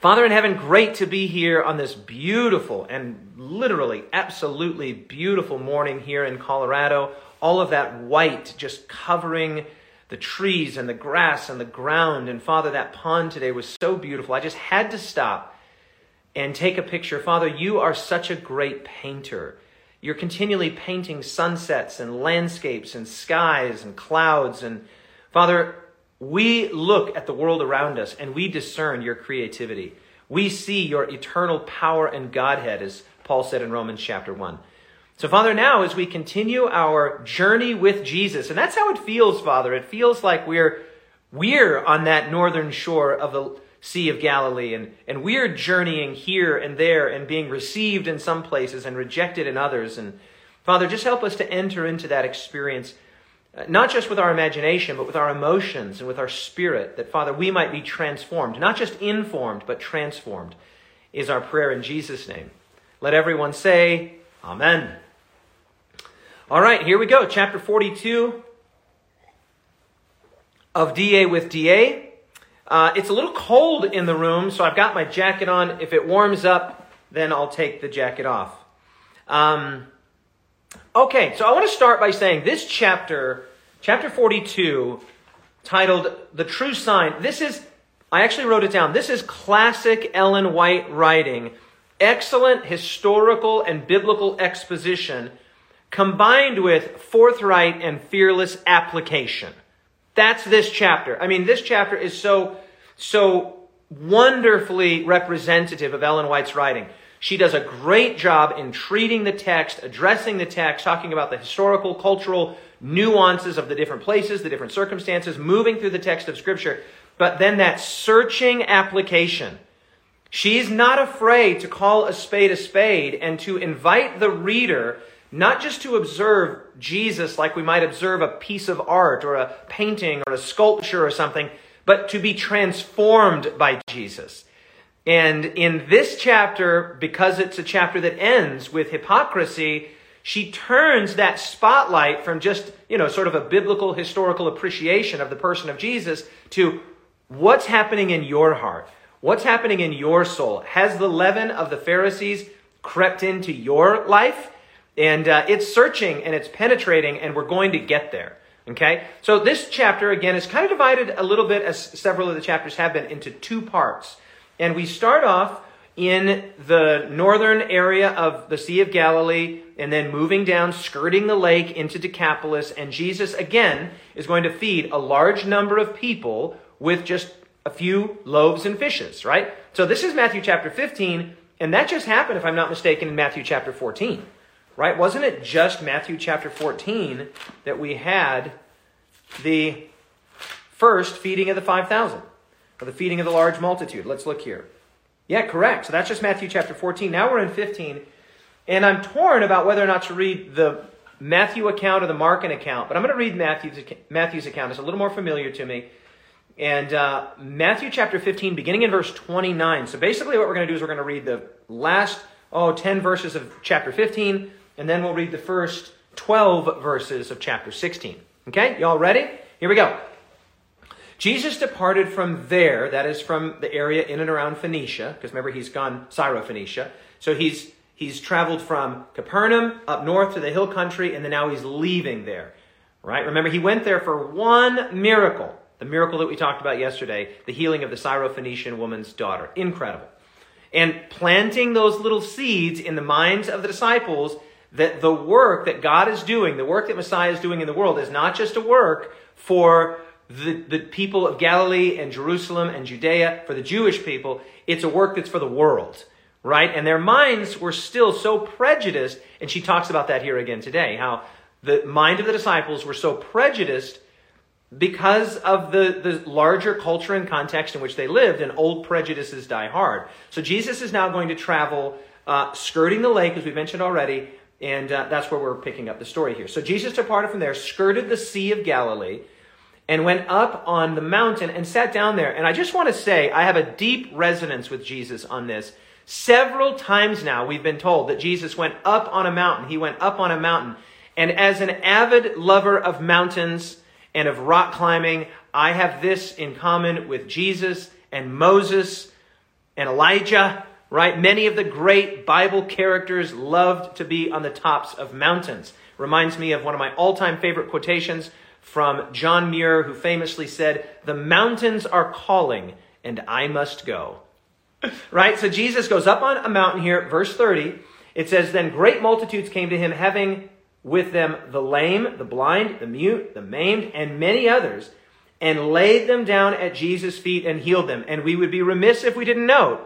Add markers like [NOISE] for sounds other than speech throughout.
Father in heaven, great to be here on this beautiful and literally, absolutely beautiful morning here in Colorado. All of that white just covering the trees and the grass and the ground. And Father, that pond today was so beautiful. I just had to stop and take a picture. Father, you are such a great painter. You're continually painting sunsets and landscapes and skies and clouds. And Father, we look at the world around us and we discern your creativity. We see your eternal power and Godhead, as Paul said in Romans chapter 1. So, Father, now as we continue our journey with Jesus, and that's how it feels, Father. It feels like we're we're on that northern shore of the Sea of Galilee, and, and we're journeying here and there and being received in some places and rejected in others. And Father, just help us to enter into that experience not just with our imagination, but with our emotions and with our spirit, that, Father, we might be transformed, not just informed, but transformed, is our prayer in Jesus' name. Let everyone say, Amen. All right, here we go. Chapter 42 of DA with DA. Uh, it's a little cold in the room, so I've got my jacket on. If it warms up, then I'll take the jacket off. Um, Okay, so I want to start by saying this chapter, chapter 42, titled The True Sign, this is, I actually wrote it down. This is classic Ellen White writing. Excellent historical and biblical exposition combined with forthright and fearless application. That's this chapter. I mean, this chapter is so, so wonderfully representative of Ellen White's writing. She does a great job in treating the text, addressing the text, talking about the historical, cultural nuances of the different places, the different circumstances, moving through the text of Scripture. But then that searching application. She's not afraid to call a spade a spade and to invite the reader not just to observe Jesus like we might observe a piece of art or a painting or a sculpture or something, but to be transformed by Jesus. And in this chapter, because it's a chapter that ends with hypocrisy, she turns that spotlight from just, you know, sort of a biblical historical appreciation of the person of Jesus to what's happening in your heart? What's happening in your soul? Has the leaven of the Pharisees crept into your life? And uh, it's searching and it's penetrating, and we're going to get there. Okay? So this chapter, again, is kind of divided a little bit, as several of the chapters have been, into two parts. And we start off in the northern area of the Sea of Galilee and then moving down, skirting the lake into Decapolis. And Jesus, again, is going to feed a large number of people with just a few loaves and fishes, right? So this is Matthew chapter 15, and that just happened, if I'm not mistaken, in Matthew chapter 14, right? Wasn't it just Matthew chapter 14 that we had the first feeding of the 5,000? or the feeding of the large multitude. Let's look here. Yeah, correct. So that's just Matthew chapter 14. Now we're in 15. And I'm torn about whether or not to read the Matthew account or the Markan account, but I'm going to read Matthew's, Matthew's account. It's a little more familiar to me. And uh, Matthew chapter 15, beginning in verse 29. So basically, what we're going to do is we're going to read the last, oh, 10 verses of chapter 15, and then we'll read the first 12 verses of chapter 16. Okay? Y'all ready? Here we go. Jesus departed from there, that is from the area in and around Phoenicia, because remember he's gone Syrophoenicia. So he's he's traveled from Capernaum up north to the hill country, and then now he's leaving there. Right? Remember, he went there for one miracle. The miracle that we talked about yesterday, the healing of the Syrophoenician woman's daughter. Incredible. And planting those little seeds in the minds of the disciples that the work that God is doing, the work that Messiah is doing in the world, is not just a work for the, the people of Galilee and Jerusalem and Judea, for the Jewish people, it's a work that's for the world, right? And their minds were still so prejudiced, and she talks about that here again today, how the mind of the disciples were so prejudiced because of the, the larger culture and context in which they lived, and old prejudices die hard. So Jesus is now going to travel uh, skirting the lake, as we mentioned already, and uh, that's where we're picking up the story here. So Jesus departed from there, skirted the Sea of Galilee, and went up on the mountain and sat down there. And I just want to say, I have a deep resonance with Jesus on this. Several times now, we've been told that Jesus went up on a mountain. He went up on a mountain. And as an avid lover of mountains and of rock climbing, I have this in common with Jesus and Moses and Elijah, right? Many of the great Bible characters loved to be on the tops of mountains. Reminds me of one of my all time favorite quotations from John Muir, who famously said, The mountains are calling, and I must go. [LAUGHS] right? So Jesus goes up on a mountain here, verse 30. It says, Then great multitudes came to him, having with them the lame, the blind, the mute, the maimed, and many others, and laid them down at Jesus' feet and healed them. And we would be remiss if we didn't know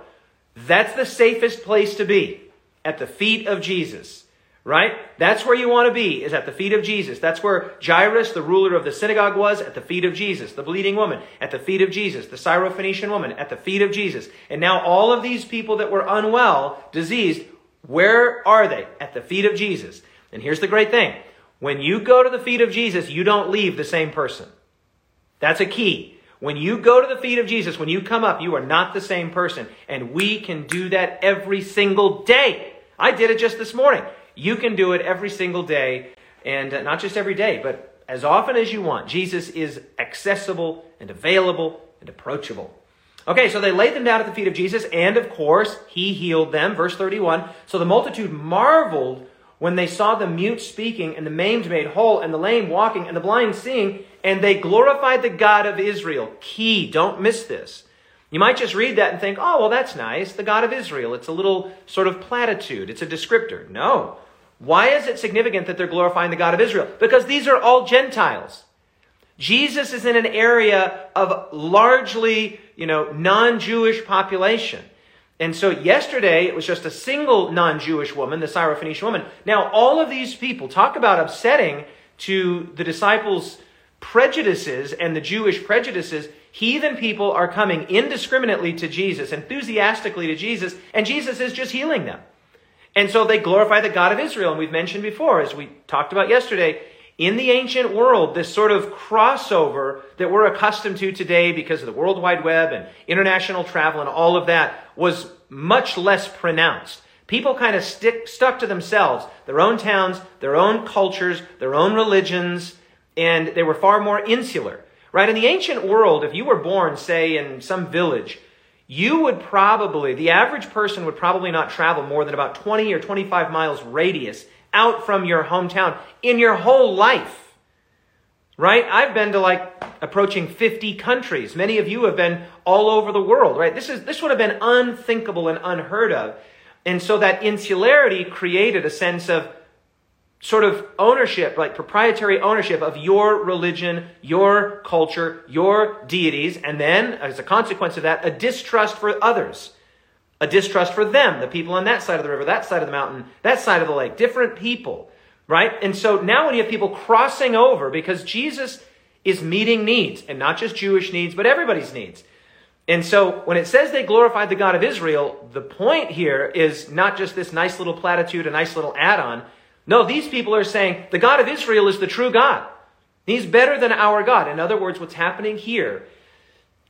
that's the safest place to be, at the feet of Jesus. Right? That's where you want to be, is at the feet of Jesus. That's where Jairus, the ruler of the synagogue, was, at the feet of Jesus. The bleeding woman, at the feet of Jesus. The Syrophoenician woman, at the feet of Jesus. And now all of these people that were unwell, diseased, where are they? At the feet of Jesus. And here's the great thing. When you go to the feet of Jesus, you don't leave the same person. That's a key. When you go to the feet of Jesus, when you come up, you are not the same person. And we can do that every single day. I did it just this morning. You can do it every single day, and uh, not just every day, but as often as you want. Jesus is accessible and available and approachable. Okay, so they laid them down at the feet of Jesus, and of course, he healed them. Verse 31. So the multitude marveled when they saw the mute speaking, and the maimed made whole, and the lame walking, and the blind seeing, and they glorified the God of Israel. Key, don't miss this. You might just read that and think, oh, well, that's nice. The God of Israel. It's a little sort of platitude, it's a descriptor. No. Why is it significant that they're glorifying the God of Israel? Because these are all Gentiles. Jesus is in an area of largely, you know, non-Jewish population. And so yesterday it was just a single non-Jewish woman, the Syrophoenician woman. Now all of these people talk about upsetting to the disciples' prejudices and the Jewish prejudices. Heathen people are coming indiscriminately to Jesus, enthusiastically to Jesus, and Jesus is just healing them. And so they glorify the God of Israel. And we've mentioned before, as we talked about yesterday, in the ancient world, this sort of crossover that we're accustomed to today because of the World Wide Web and international travel and all of that was much less pronounced. People kind of stick, stuck to themselves, their own towns, their own cultures, their own religions, and they were far more insular. Right? In the ancient world, if you were born, say, in some village, you would probably, the average person would probably not travel more than about 20 or 25 miles radius out from your hometown in your whole life. Right? I've been to like approaching 50 countries. Many of you have been all over the world, right? This is, this would have been unthinkable and unheard of. And so that insularity created a sense of sort of ownership, like proprietary ownership of your religion, your culture, your deities, and then, as a consequence of that, a distrust for others. A distrust for them, the people on that side of the river, that side of the mountain, that side of the lake, different people, right? And so now when you have people crossing over, because Jesus is meeting needs, and not just Jewish needs, but everybody's needs. And so when it says they glorified the God of Israel, the point here is not just this nice little platitude, a nice little add on no, these people are saying the God of Israel is the true God. He's better than our God. In other words, what's happening here,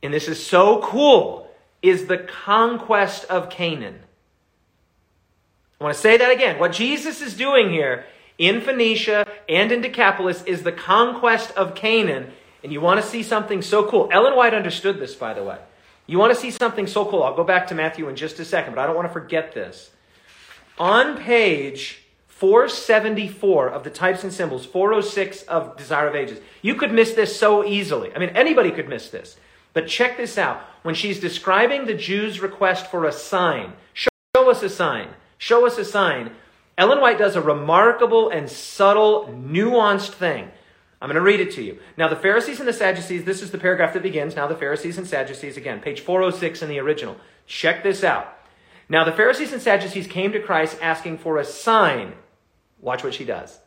and this is so cool, is the conquest of Canaan. I want to say that again. What Jesus is doing here in Phoenicia and in Decapolis is the conquest of Canaan. And you want to see something so cool. Ellen White understood this, by the way. You want to see something so cool. I'll go back to Matthew in just a second, but I don't want to forget this. On page 474 of the types and symbols, 406 of Desire of Ages. You could miss this so easily. I mean, anybody could miss this. But check this out. When she's describing the Jews' request for a sign, show, show us a sign, show us a sign, Ellen White does a remarkable and subtle, nuanced thing. I'm going to read it to you. Now, the Pharisees and the Sadducees, this is the paragraph that begins. Now, the Pharisees and Sadducees, again, page 406 in the original. Check this out. Now, the Pharisees and Sadducees came to Christ asking for a sign Watch what she does.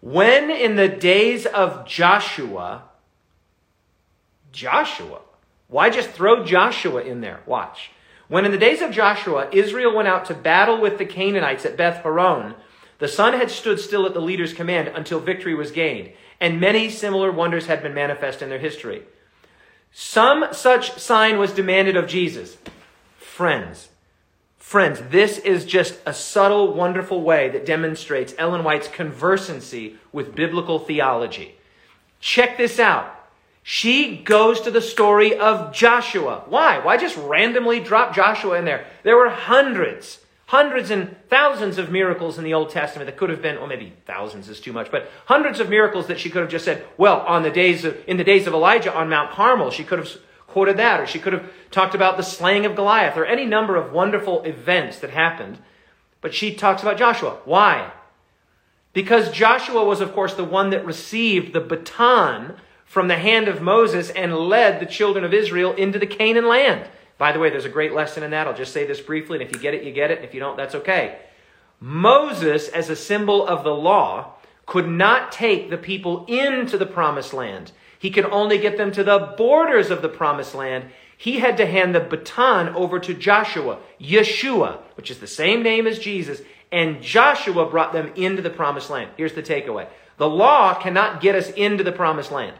When in the days of Joshua, Joshua, why just throw Joshua in there? Watch. When in the days of Joshua, Israel went out to battle with the Canaanites at Beth Horon, the sun had stood still at the leader's command until victory was gained, and many similar wonders had been manifest in their history. Some such sign was demanded of Jesus. Friends, Friends, this is just a subtle, wonderful way that demonstrates Ellen White's conversancy with biblical theology. Check this out. she goes to the story of Joshua. Why? Why just randomly drop Joshua in there? There were hundreds, hundreds and thousands of miracles in the Old Testament that could have been, well, maybe thousands is too much, but hundreds of miracles that she could have just said, well, on the days of, in the days of Elijah on Mount Carmel, she could have quoted that, or she could have talked about the slaying of Goliath, or any number of wonderful events that happened. But she talks about Joshua. Why? Because Joshua was, of course, the one that received the baton from the hand of Moses and led the children of Israel into the Canaan land. By the way, there's a great lesson in that. I'll just say this briefly, and if you get it, you get it. And if you don't, that's okay. Moses, as a symbol of the law, could not take the people into the promised land. He could only get them to the borders of the promised land. He had to hand the baton over to Joshua, Yeshua, which is the same name as Jesus, and Joshua brought them into the promised land. Here's the takeaway. The law cannot get us into the promised land.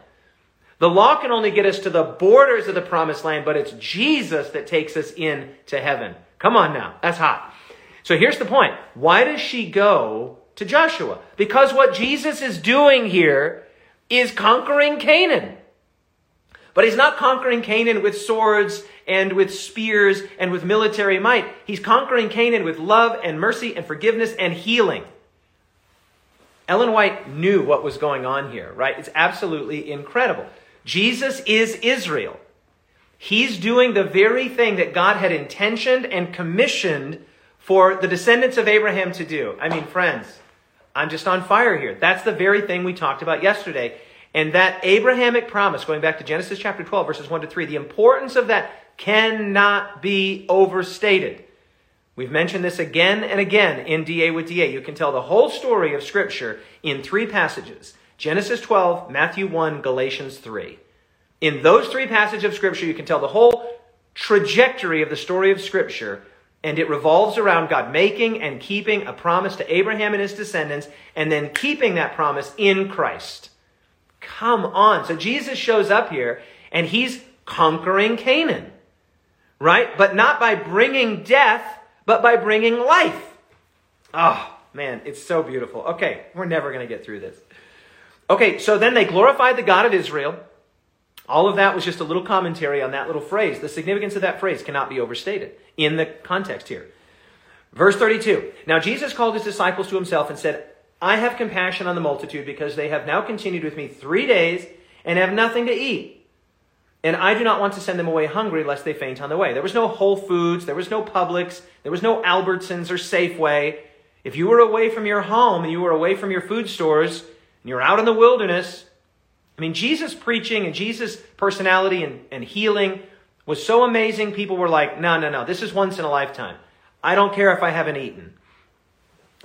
The law can only get us to the borders of the promised land, but it's Jesus that takes us in to heaven. Come on now. That's hot. So here's the point. Why does she go to Joshua? Because what Jesus is doing here is conquering Canaan. But he's not conquering Canaan with swords and with spears and with military might. He's conquering Canaan with love and mercy and forgiveness and healing. Ellen White knew what was going on here, right? It's absolutely incredible. Jesus is Israel. He's doing the very thing that God had intentioned and commissioned for the descendants of Abraham to do. I mean, friends, I'm just on fire here. That's the very thing we talked about yesterday. And that Abrahamic promise, going back to Genesis chapter 12, verses 1 to 3, the importance of that cannot be overstated. We've mentioned this again and again in DA with DA. You can tell the whole story of Scripture in three passages Genesis 12, Matthew 1, Galatians 3. In those three passages of Scripture, you can tell the whole trajectory of the story of Scripture, and it revolves around God making and keeping a promise to Abraham and his descendants, and then keeping that promise in Christ. Come on. So Jesus shows up here, and he's conquering Canaan, right? But not by bringing death, but by bringing life. Oh, man, it's so beautiful. Okay, we're never going to get through this. Okay, so then they glorified the God of Israel. All of that was just a little commentary on that little phrase. The significance of that phrase cannot be overstated in the context here. Verse 32. Now Jesus called his disciples to himself and said, I have compassion on the multitude because they have now continued with me three days and have nothing to eat. And I do not want to send them away hungry lest they faint on the way. There was no Whole Foods, there was no Publix, there was no Albertsons or Safeway. If you were away from your home and you were away from your food stores, and you're out in the wilderness. I mean, Jesus preaching and Jesus' personality and, and healing was so amazing, people were like, no, no, no, this is once in a lifetime. I don't care if I haven't eaten.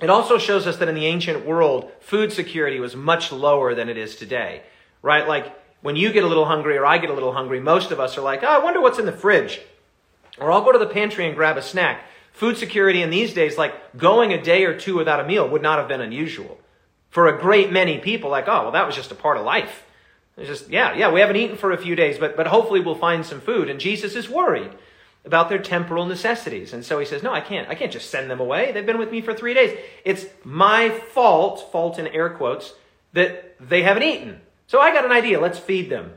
It also shows us that in the ancient world, food security was much lower than it is today, right? Like when you get a little hungry or I get a little hungry, most of us are like, oh, I wonder what's in the fridge. Or I'll go to the pantry and grab a snack. Food security in these days, like going a day or two without a meal, would not have been unusual for a great many people, like, oh, well, that was just a part of life. It's just, yeah, yeah, we haven't eaten for a few days, but, but hopefully we'll find some food. And Jesus is worried about their temporal necessities. And so he says, no, I can't. I can't just send them away. They've been with me for three days. It's my fault, fault in air quotes, that they haven't eaten. So I got an idea. Let's feed them.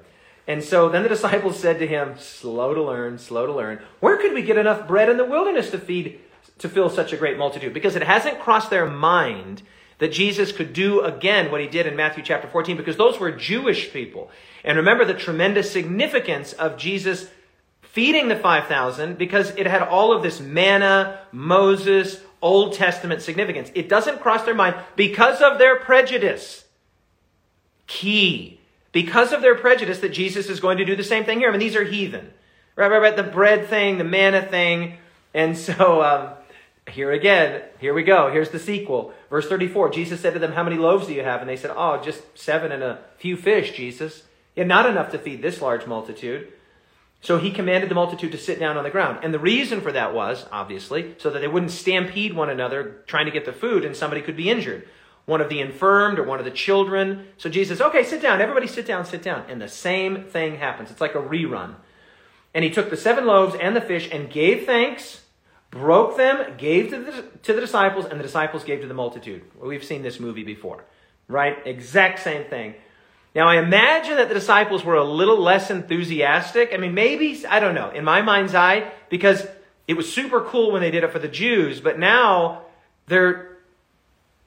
And so then the [LAUGHS] disciples said to him, slow to learn, slow to learn, where could we get enough bread in the wilderness to feed, to fill such a great multitude? Because it hasn't crossed their mind that Jesus could do again what he did in Matthew chapter 14 because those were Jewish people. And remember the tremendous significance of Jesus feeding the 5,000 because it had all of this manna, Moses, Old Testament significance. It doesn't cross their mind because of their prejudice. Key. Because of their prejudice that Jesus is going to do the same thing here. I mean, these are heathen. Right, right, right. The bread thing, the manna thing. And so, um, here again, here we go. Here's the sequel. Verse 34 Jesus said to them, How many loaves do you have? And they said, Oh, just seven and a few fish, Jesus. Yeah, not enough to feed this large multitude. So he commanded the multitude to sit down on the ground. And the reason for that was, obviously, so that they wouldn't stampede one another trying to get the food and somebody could be injured. One of the infirmed or one of the children. So Jesus, okay, sit down. Everybody sit down, sit down. And the same thing happens. It's like a rerun. And he took the seven loaves and the fish and gave thanks broke them, gave to the, to the disciples, and the disciples gave to the multitude. We've seen this movie before, right? Exact same thing. Now, I imagine that the disciples were a little less enthusiastic. I mean, maybe, I don't know, in my mind's eye, because it was super cool when they did it for the Jews, but now they're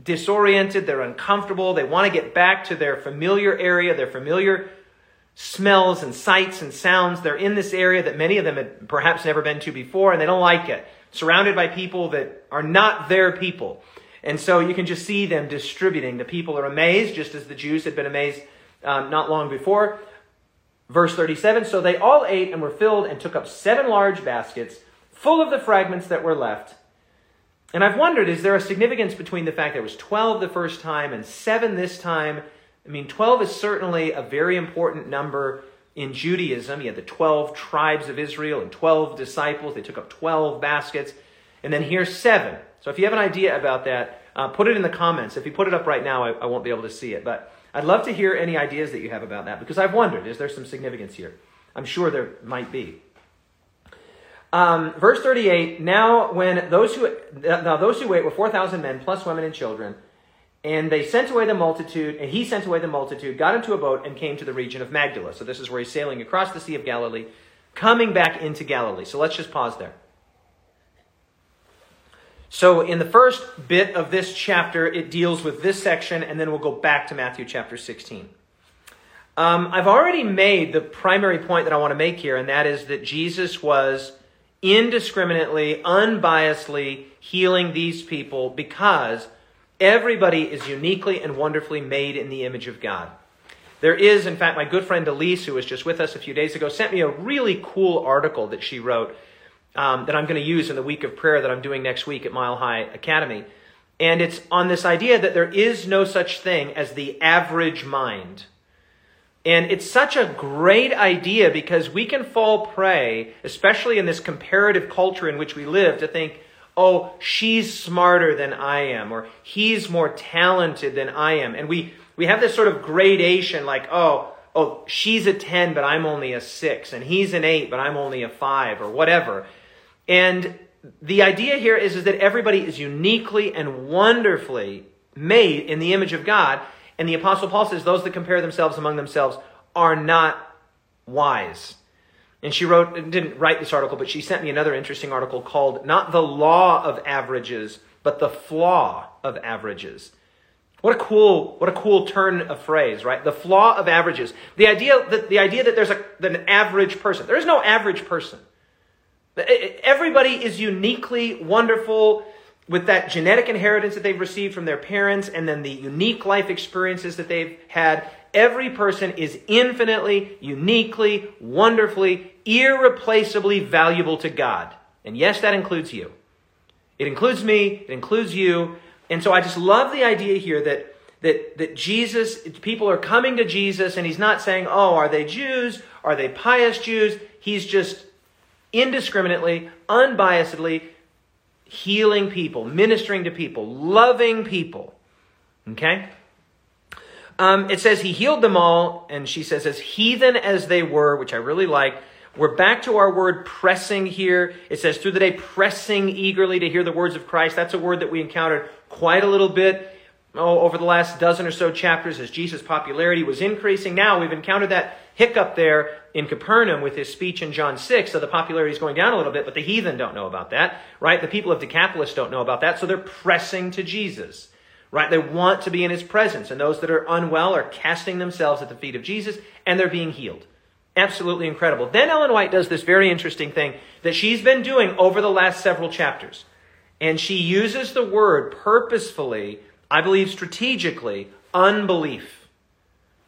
disoriented, they're uncomfortable, they want to get back to their familiar area, their familiar smells and sights and sounds. They're in this area that many of them had perhaps never been to before, and they don't like it. Surrounded by people that are not their people. And so you can just see them distributing. The people are amazed, just as the Jews had been amazed um, not long before. Verse 37 So they all ate and were filled and took up seven large baskets full of the fragments that were left. And I've wondered is there a significance between the fact it was 12 the first time and seven this time? I mean, 12 is certainly a very important number in Judaism. You had the 12 tribes of Israel and 12 disciples. They took up 12 baskets. And then here's seven. So if you have an idea about that, uh, put it in the comments. If you put it up right now, I, I won't be able to see it. But I'd love to hear any ideas that you have about that because I've wondered is there some significance here? I'm sure there might be. Um, verse 38 Now, when those who, now those who wait were 4,000 men plus women and children. And they sent away the multitude, and he sent away the multitude, got into a boat, and came to the region of Magdala. So this is where he's sailing across the Sea of Galilee, coming back into Galilee. So let's just pause there. So, in the first bit of this chapter, it deals with this section, and then we'll go back to Matthew chapter 16. Um, I've already made the primary point that I want to make here, and that is that Jesus was indiscriminately, unbiasedly healing these people because everybody is uniquely and wonderfully made in the image of God. There is, in fact, my good friend Elise, who was just with us a few days ago, sent me a really cool article that she wrote um, that I'm going to use in the week of prayer that I'm doing next week at Mile High Academy. And it's on this idea that there is no such thing as the average mind. And it's such a great idea because we can fall prey, especially in this comparative culture in which we live, to think, oh, she's smarter than I am, or he's more talented than I am. And we, we have this sort of gradation like, oh, oh, she's a 10, but I'm only a 6, and he's an 8, but I'm only a 5, or whatever. And the idea here is, is that everybody is uniquely and wonderfully made in the image of God. And the Apostle Paul says those that compare themselves among themselves are not wise. And she wrote, didn't write this article, but she sent me another interesting article called Not the Law of Averages, but the Flaw of Averages. What a cool, what a cool turn of phrase, right? The flaw of averages. The idea that, the idea that there's a, an average person. There is no average person. Everybody is uniquely wonderful with that genetic inheritance that they've received from their parents and then the unique life experiences that they've had. Every person is infinitely, uniquely, wonderfully, irreplaceably valuable to God. And yes, that includes you. It includes me, it includes you. And so I just love the idea here that, that, that Jesus, people are coming to Jesus and he's not saying, oh, are they Jews? Are they pious Jews? He's just indiscriminately, unbiasedly healing people, ministering to people, loving people. Okay? Um, it says he healed them all, and she says, as heathen as they were, which I really like. We're back to our word pressing here. It says, through the day, pressing eagerly to hear the words of Christ. That's a word that we encountered quite a little bit oh, over the last dozen or so chapters as Jesus' popularity was increasing. Now we've encountered that hiccup there in Capernaum with his speech in John 6, so the popularity is going down a little bit, but the heathen don't know about that, right? The people of Decapolis don't know about that, so they're pressing to Jesus, right? They want to be in his presence, and those that are unwell are casting themselves at the feet of Jesus, and they're being healed. Absolutely incredible. Then Ellen White does this very interesting thing that she's been doing over the last several chapters. And she uses the word purposefully, I believe strategically, unbelief.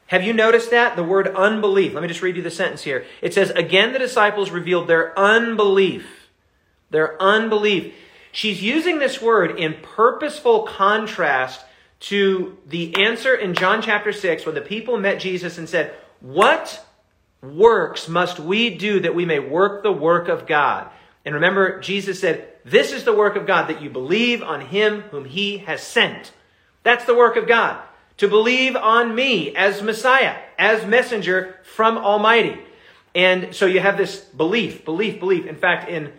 Have you noticed that? The word unbelief. Let me just read you the sentence here. It says, Again, the disciples revealed their unbelief. Their unbelief. She's using this word in purposeful contrast to the answer in John chapter 6 when the people met Jesus and said, What works must we do that we may work the work of God? And remember, Jesus said, This is the work of God, that you believe on him whom he has sent. That's the work of God to believe on me as Messiah, as messenger from Almighty. And so you have this belief, belief, belief. In fact, in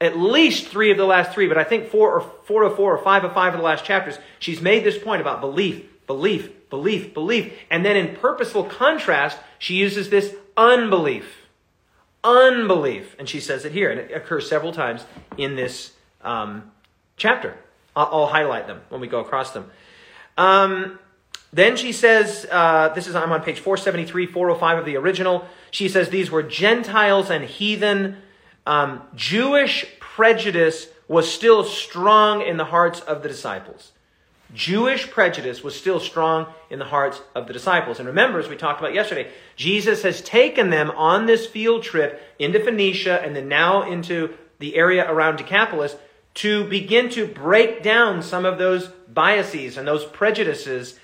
at least three of the last three, but I think four or four of four or five of five of the last chapters, she's made this point about belief, belief, belief, belief. And then in purposeful contrast, she uses this unbelief. Unbelief. And she says it here, and it occurs several times in this um, chapter. I'll, I'll, highlight them when we go across them. Um, then she says, uh, this is, I'm on page 473, 405 of the original. She says these were Gentiles and heathen. Um, Jewish prejudice was still strong in the hearts of the disciples. Jewish prejudice was still strong in the hearts of the disciples. And remember, as we talked about yesterday, Jesus has taken them on this field trip into Phoenicia and then now into the area around Decapolis to begin to break down some of those biases and those prejudices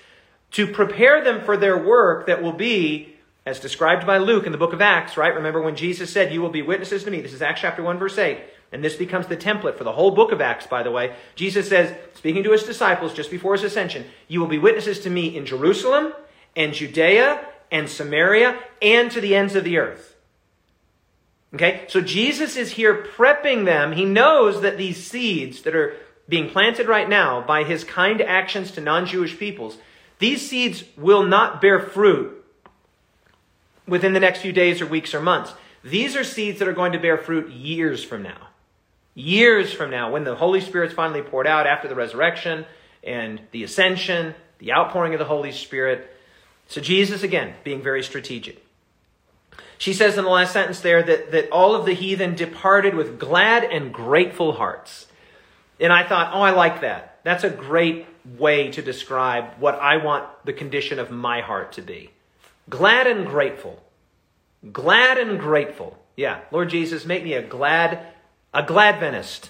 to prepare them for their work that will be, as described by Luke in the book of Acts, right? Remember when Jesus said, You will be witnesses to me. This is Acts chapter 1, verse 8. And this becomes the template for the whole book of Acts, by the way. Jesus says, speaking to his disciples just before his ascension, You will be witnesses to me in Jerusalem and Judea and Samaria and to the ends of the earth. Okay? So Jesus is here prepping them. He knows that these seeds that are being planted right now by his kind actions to non Jewish peoples, these seeds will not bear fruit within the next few days or weeks or months. These are seeds that are going to bear fruit years from now years from now, when the Holy Spirit's finally poured out after the resurrection and the ascension, the outpouring of the Holy Spirit. So, Jesus, again, being very strategic. She says in the last sentence there that, that all of the heathen departed with glad and grateful hearts. And I thought, oh, I like that. That's a great way to describe what I want the condition of my heart to be. Glad and grateful. Glad and grateful. Yeah, Lord Jesus, make me a glad a glad Gladvenist,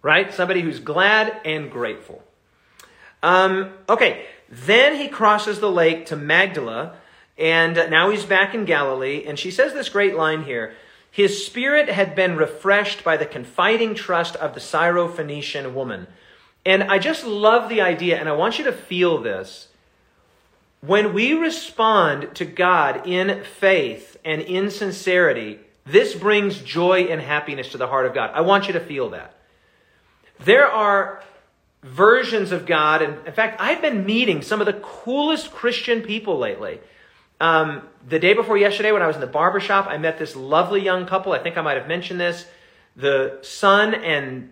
right? Somebody who's glad and grateful. Um, okay, then he crosses the lake to Magdala, and now he's back in Galilee, and she says this great line here. His spirit had been refreshed by the confiding trust of the Syrophoenician woman. And I just love the idea, and I want you to feel this. When we respond to God in faith and in sincerity, this brings joy and happiness to the heart of God. I want you to feel that. There are versions of God, and in fact, I've been meeting some of the coolest Christian people lately. Um, the day before yesterday, when I was in the barber shop, I met this lovely young couple. I think I might have mentioned this. The son and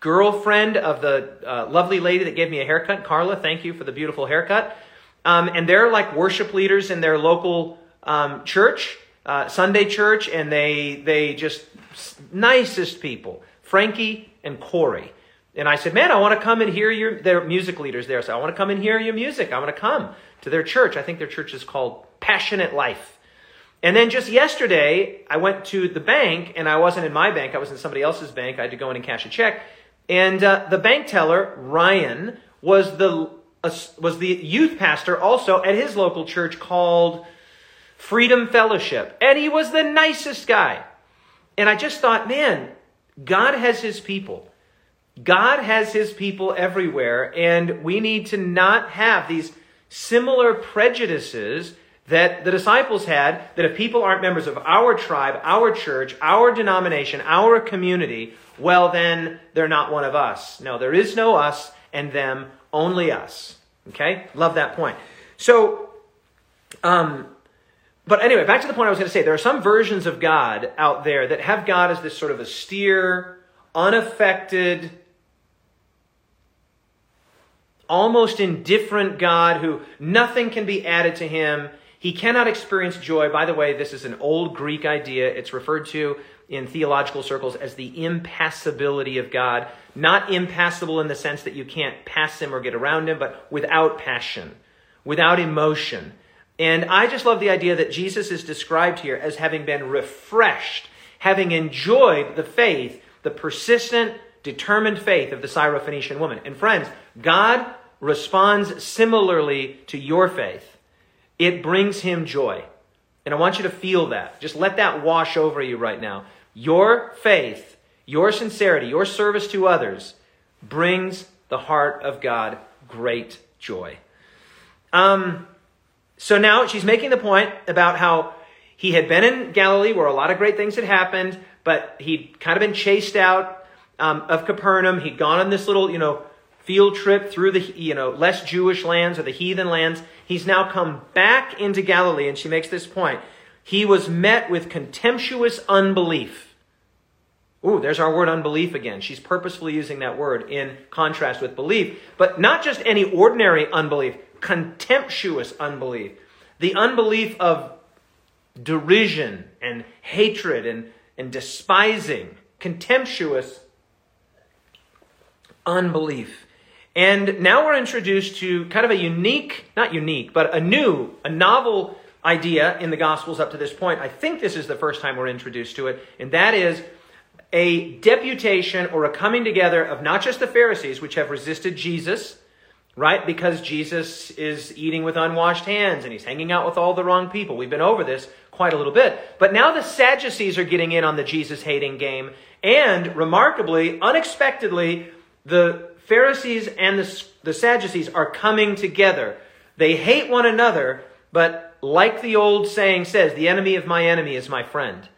girlfriend of the uh, lovely lady that gave me a haircut, Carla. Thank you for the beautiful haircut. Um, and they're like worship leaders in their local um, church uh, Sunday church, and they they just nicest people, Frankie and Corey. And I said, man, I want to come and hear your. Their music leaders there, so I want to come and hear your music. I want to come to their church. I think their church is called Passionate Life. And then just yesterday, I went to the bank, and I wasn't in my bank. I was in somebody else's bank. I had to go in and cash a check. And uh, the bank teller, Ryan, was the was the youth pastor also at his local church called Freedom Fellowship. And he was the nicest guy. And I just thought, man, God has his people. God has his people everywhere, and we need to not have these similar prejudices that the disciples had that if people aren't members of our tribe, our church, our denomination, our community, well, then they're not one of us. No, there is no us and them, only us. Okay? Love that point. So, um, but anyway, back to the point I was going to say. There are some versions of God out there that have God as this sort of austere, unaffected, almost indifferent God who nothing can be added to him. He cannot experience joy. By the way, this is an old Greek idea. It's referred to in theological circles as the impassibility of God. Not impassible in the sense that you can't pass him or get around him, but without passion, without emotion and I just love the idea that Jesus is described here as having been refreshed, having enjoyed the faith, the persistent, determined faith of the Syrophoenician woman. And friends, God responds similarly to your faith. It brings him joy. And I want you to feel that. Just let that wash over you right now. Your faith, your sincerity, your service to others brings the heart of God great joy. Um, so now she's making the point about how he had been in Galilee where a lot of great things had happened, but he'd kind of been chased out um, of Capernaum. He'd gone on this little, you know, field trip through the you know less Jewish lands or the heathen lands. He's now come back into Galilee, and she makes this point. He was met with contemptuous unbelief. Ooh, there's our word unbelief again. She's purposefully using that word in contrast with belief, but not just any ordinary unbelief, contemptuous unbelief. The unbelief of derision and hatred and, and despising, contemptuous unbelief. And now we're introduced to kind of a unique, not unique, but a new, a novel idea in the Gospels up to this point. I think this is the first time we're introduced to it, and that is a deputation or a coming together of not just the Pharisees, which have resisted Jesus, right? Because Jesus is eating with unwashed hands and he's hanging out with all the wrong people. We've been over this quite a little bit. But now the Sadducees are getting in on the Jesus hating game. And remarkably, unexpectedly, the Pharisees and the, the Sadducees are coming together. They hate one another, but like the old saying says, the enemy of my enemy is my friend.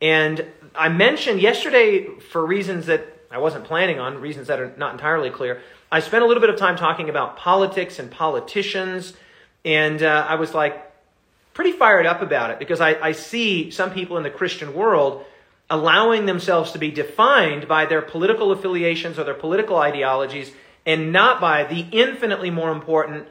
And I mentioned yesterday, for reasons that I wasn't planning on, reasons that are not entirely clear, I spent a little bit of time talking about politics and politicians. And uh, I was like pretty fired up about it because I, I see some people in the Christian world allowing themselves to be defined by their political affiliations or their political ideologies and not by the infinitely more important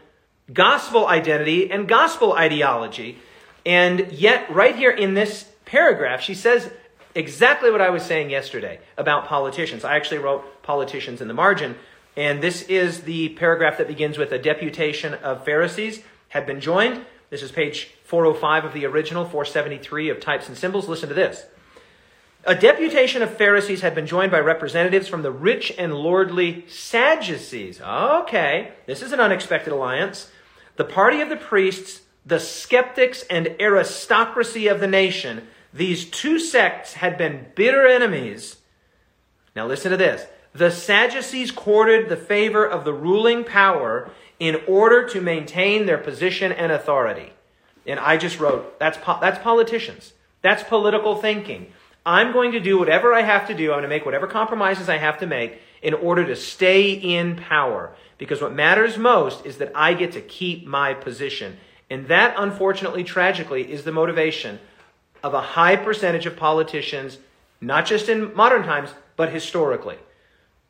gospel identity and gospel ideology. And yet, right here in this paragraph, she says exactly what I was saying yesterday about politicians. I actually wrote politicians in the margin. And this is the paragraph that begins with a deputation of Pharisees had been joined. This is page 405 of the original, 473 of types and symbols. Listen to this. A deputation of Pharisees had been joined by representatives from the rich and lordly Sadducees. Okay, this is an unexpected alliance. The party of the priests, the skeptics, and aristocracy of the nation. These two sects had been bitter enemies. Now listen to this. The Sadducees courted the favor of the ruling power in order to maintain their position and authority. And I just wrote, that's, po- that's politicians. That's political thinking. I'm going to do whatever I have to do. I'm going to make whatever compromises I have to make in order to stay in power. Because what matters most is that I get to keep my position. And that, unfortunately, tragically, is the motivation of a high percentage of politicians, not just in modern times, but historically.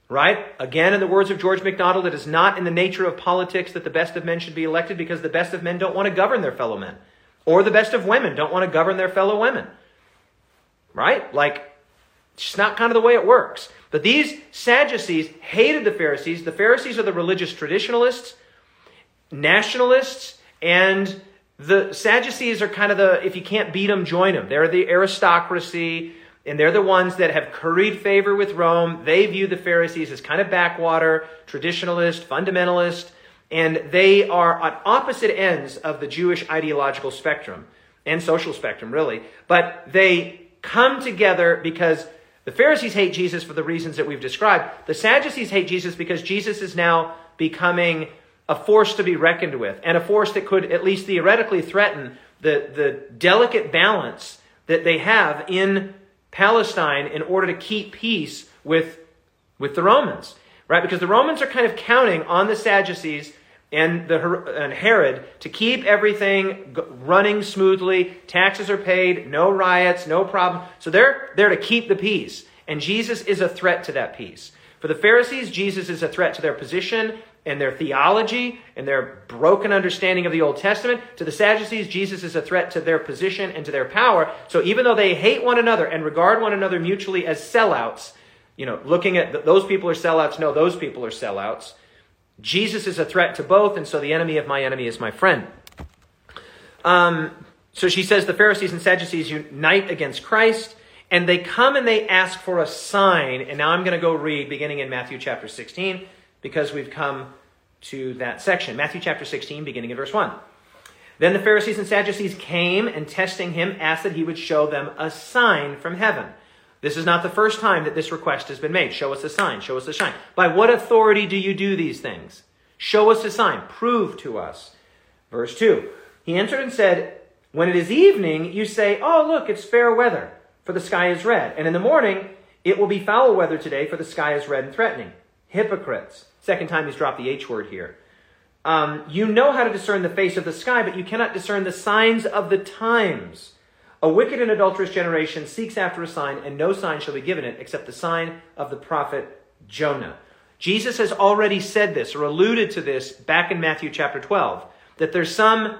Right? Again, in the words of George MacDonald, it is not in the nature of politics that the best of men should be elected because the best of men don't want to govern their fellow men. Or the best of women don't want to govern their fellow women. Right? Like, it's not kind of the way it works. But these Sadducees hated the Pharisees. The Pharisees are the religious traditionalists, nationalists, and the Sadducees are kind of the, if you can't beat them, join them. They're the aristocracy, and they're the ones that have curried favor with Rome. They view the Pharisees as kind of backwater, traditionalist, fundamentalist, and they are at opposite ends of the Jewish ideological spectrum and social spectrum, really. But they come together because the Pharisees hate Jesus for the reasons that we've described. The Sadducees hate Jesus because Jesus is now becoming a force to be reckoned with and a force that could at least theoretically threaten the, the delicate balance that they have in Palestine in order to keep peace with, with the Romans. Right? Because the Romans are kind of counting on the Sadducees and, the, and Herod to keep everything running smoothly. Taxes are paid, no riots, no problem. So they're there to keep the peace. And Jesus is a threat to that peace. For the Pharisees, Jesus is a threat to their position and their theology and their broken understanding of the Old Testament. To the Sadducees, Jesus is a threat to their position and to their power. So even though they hate one another and regard one another mutually as sellouts, you know, looking at those people are sellouts, no, those people are sellouts. Jesus is a threat to both, and so the enemy of my enemy is my friend. Um, so she says the Pharisees and Sadducees unite against Christ, and they come and they ask for a sign. And now I'm going to go read beginning in Matthew chapter 16 because we've come to that section. Matthew chapter 16, beginning in verse 1. Then the Pharisees and Sadducees came and testing him asked that he would show them a sign from heaven. This is not the first time that this request has been made. Show us a sign. Show us a sign. By what authority do you do these things? Show us a sign. Prove to us. Verse 2. He answered and said, When it is evening, you say, Oh, look, it's fair weather, for the sky is red. And in the morning, it will be foul weather today, for the sky is red and threatening. hypocrites. Second time he's dropped the H word here. Um, you know how to discern the face of the sky, but you cannot discern the signs of the times. A wicked and adulterous generation seeks after a sign, and no sign shall be given it except the sign of the prophet Jonah. Jesus has already said this or alluded to this back in Matthew chapter 12 that there's some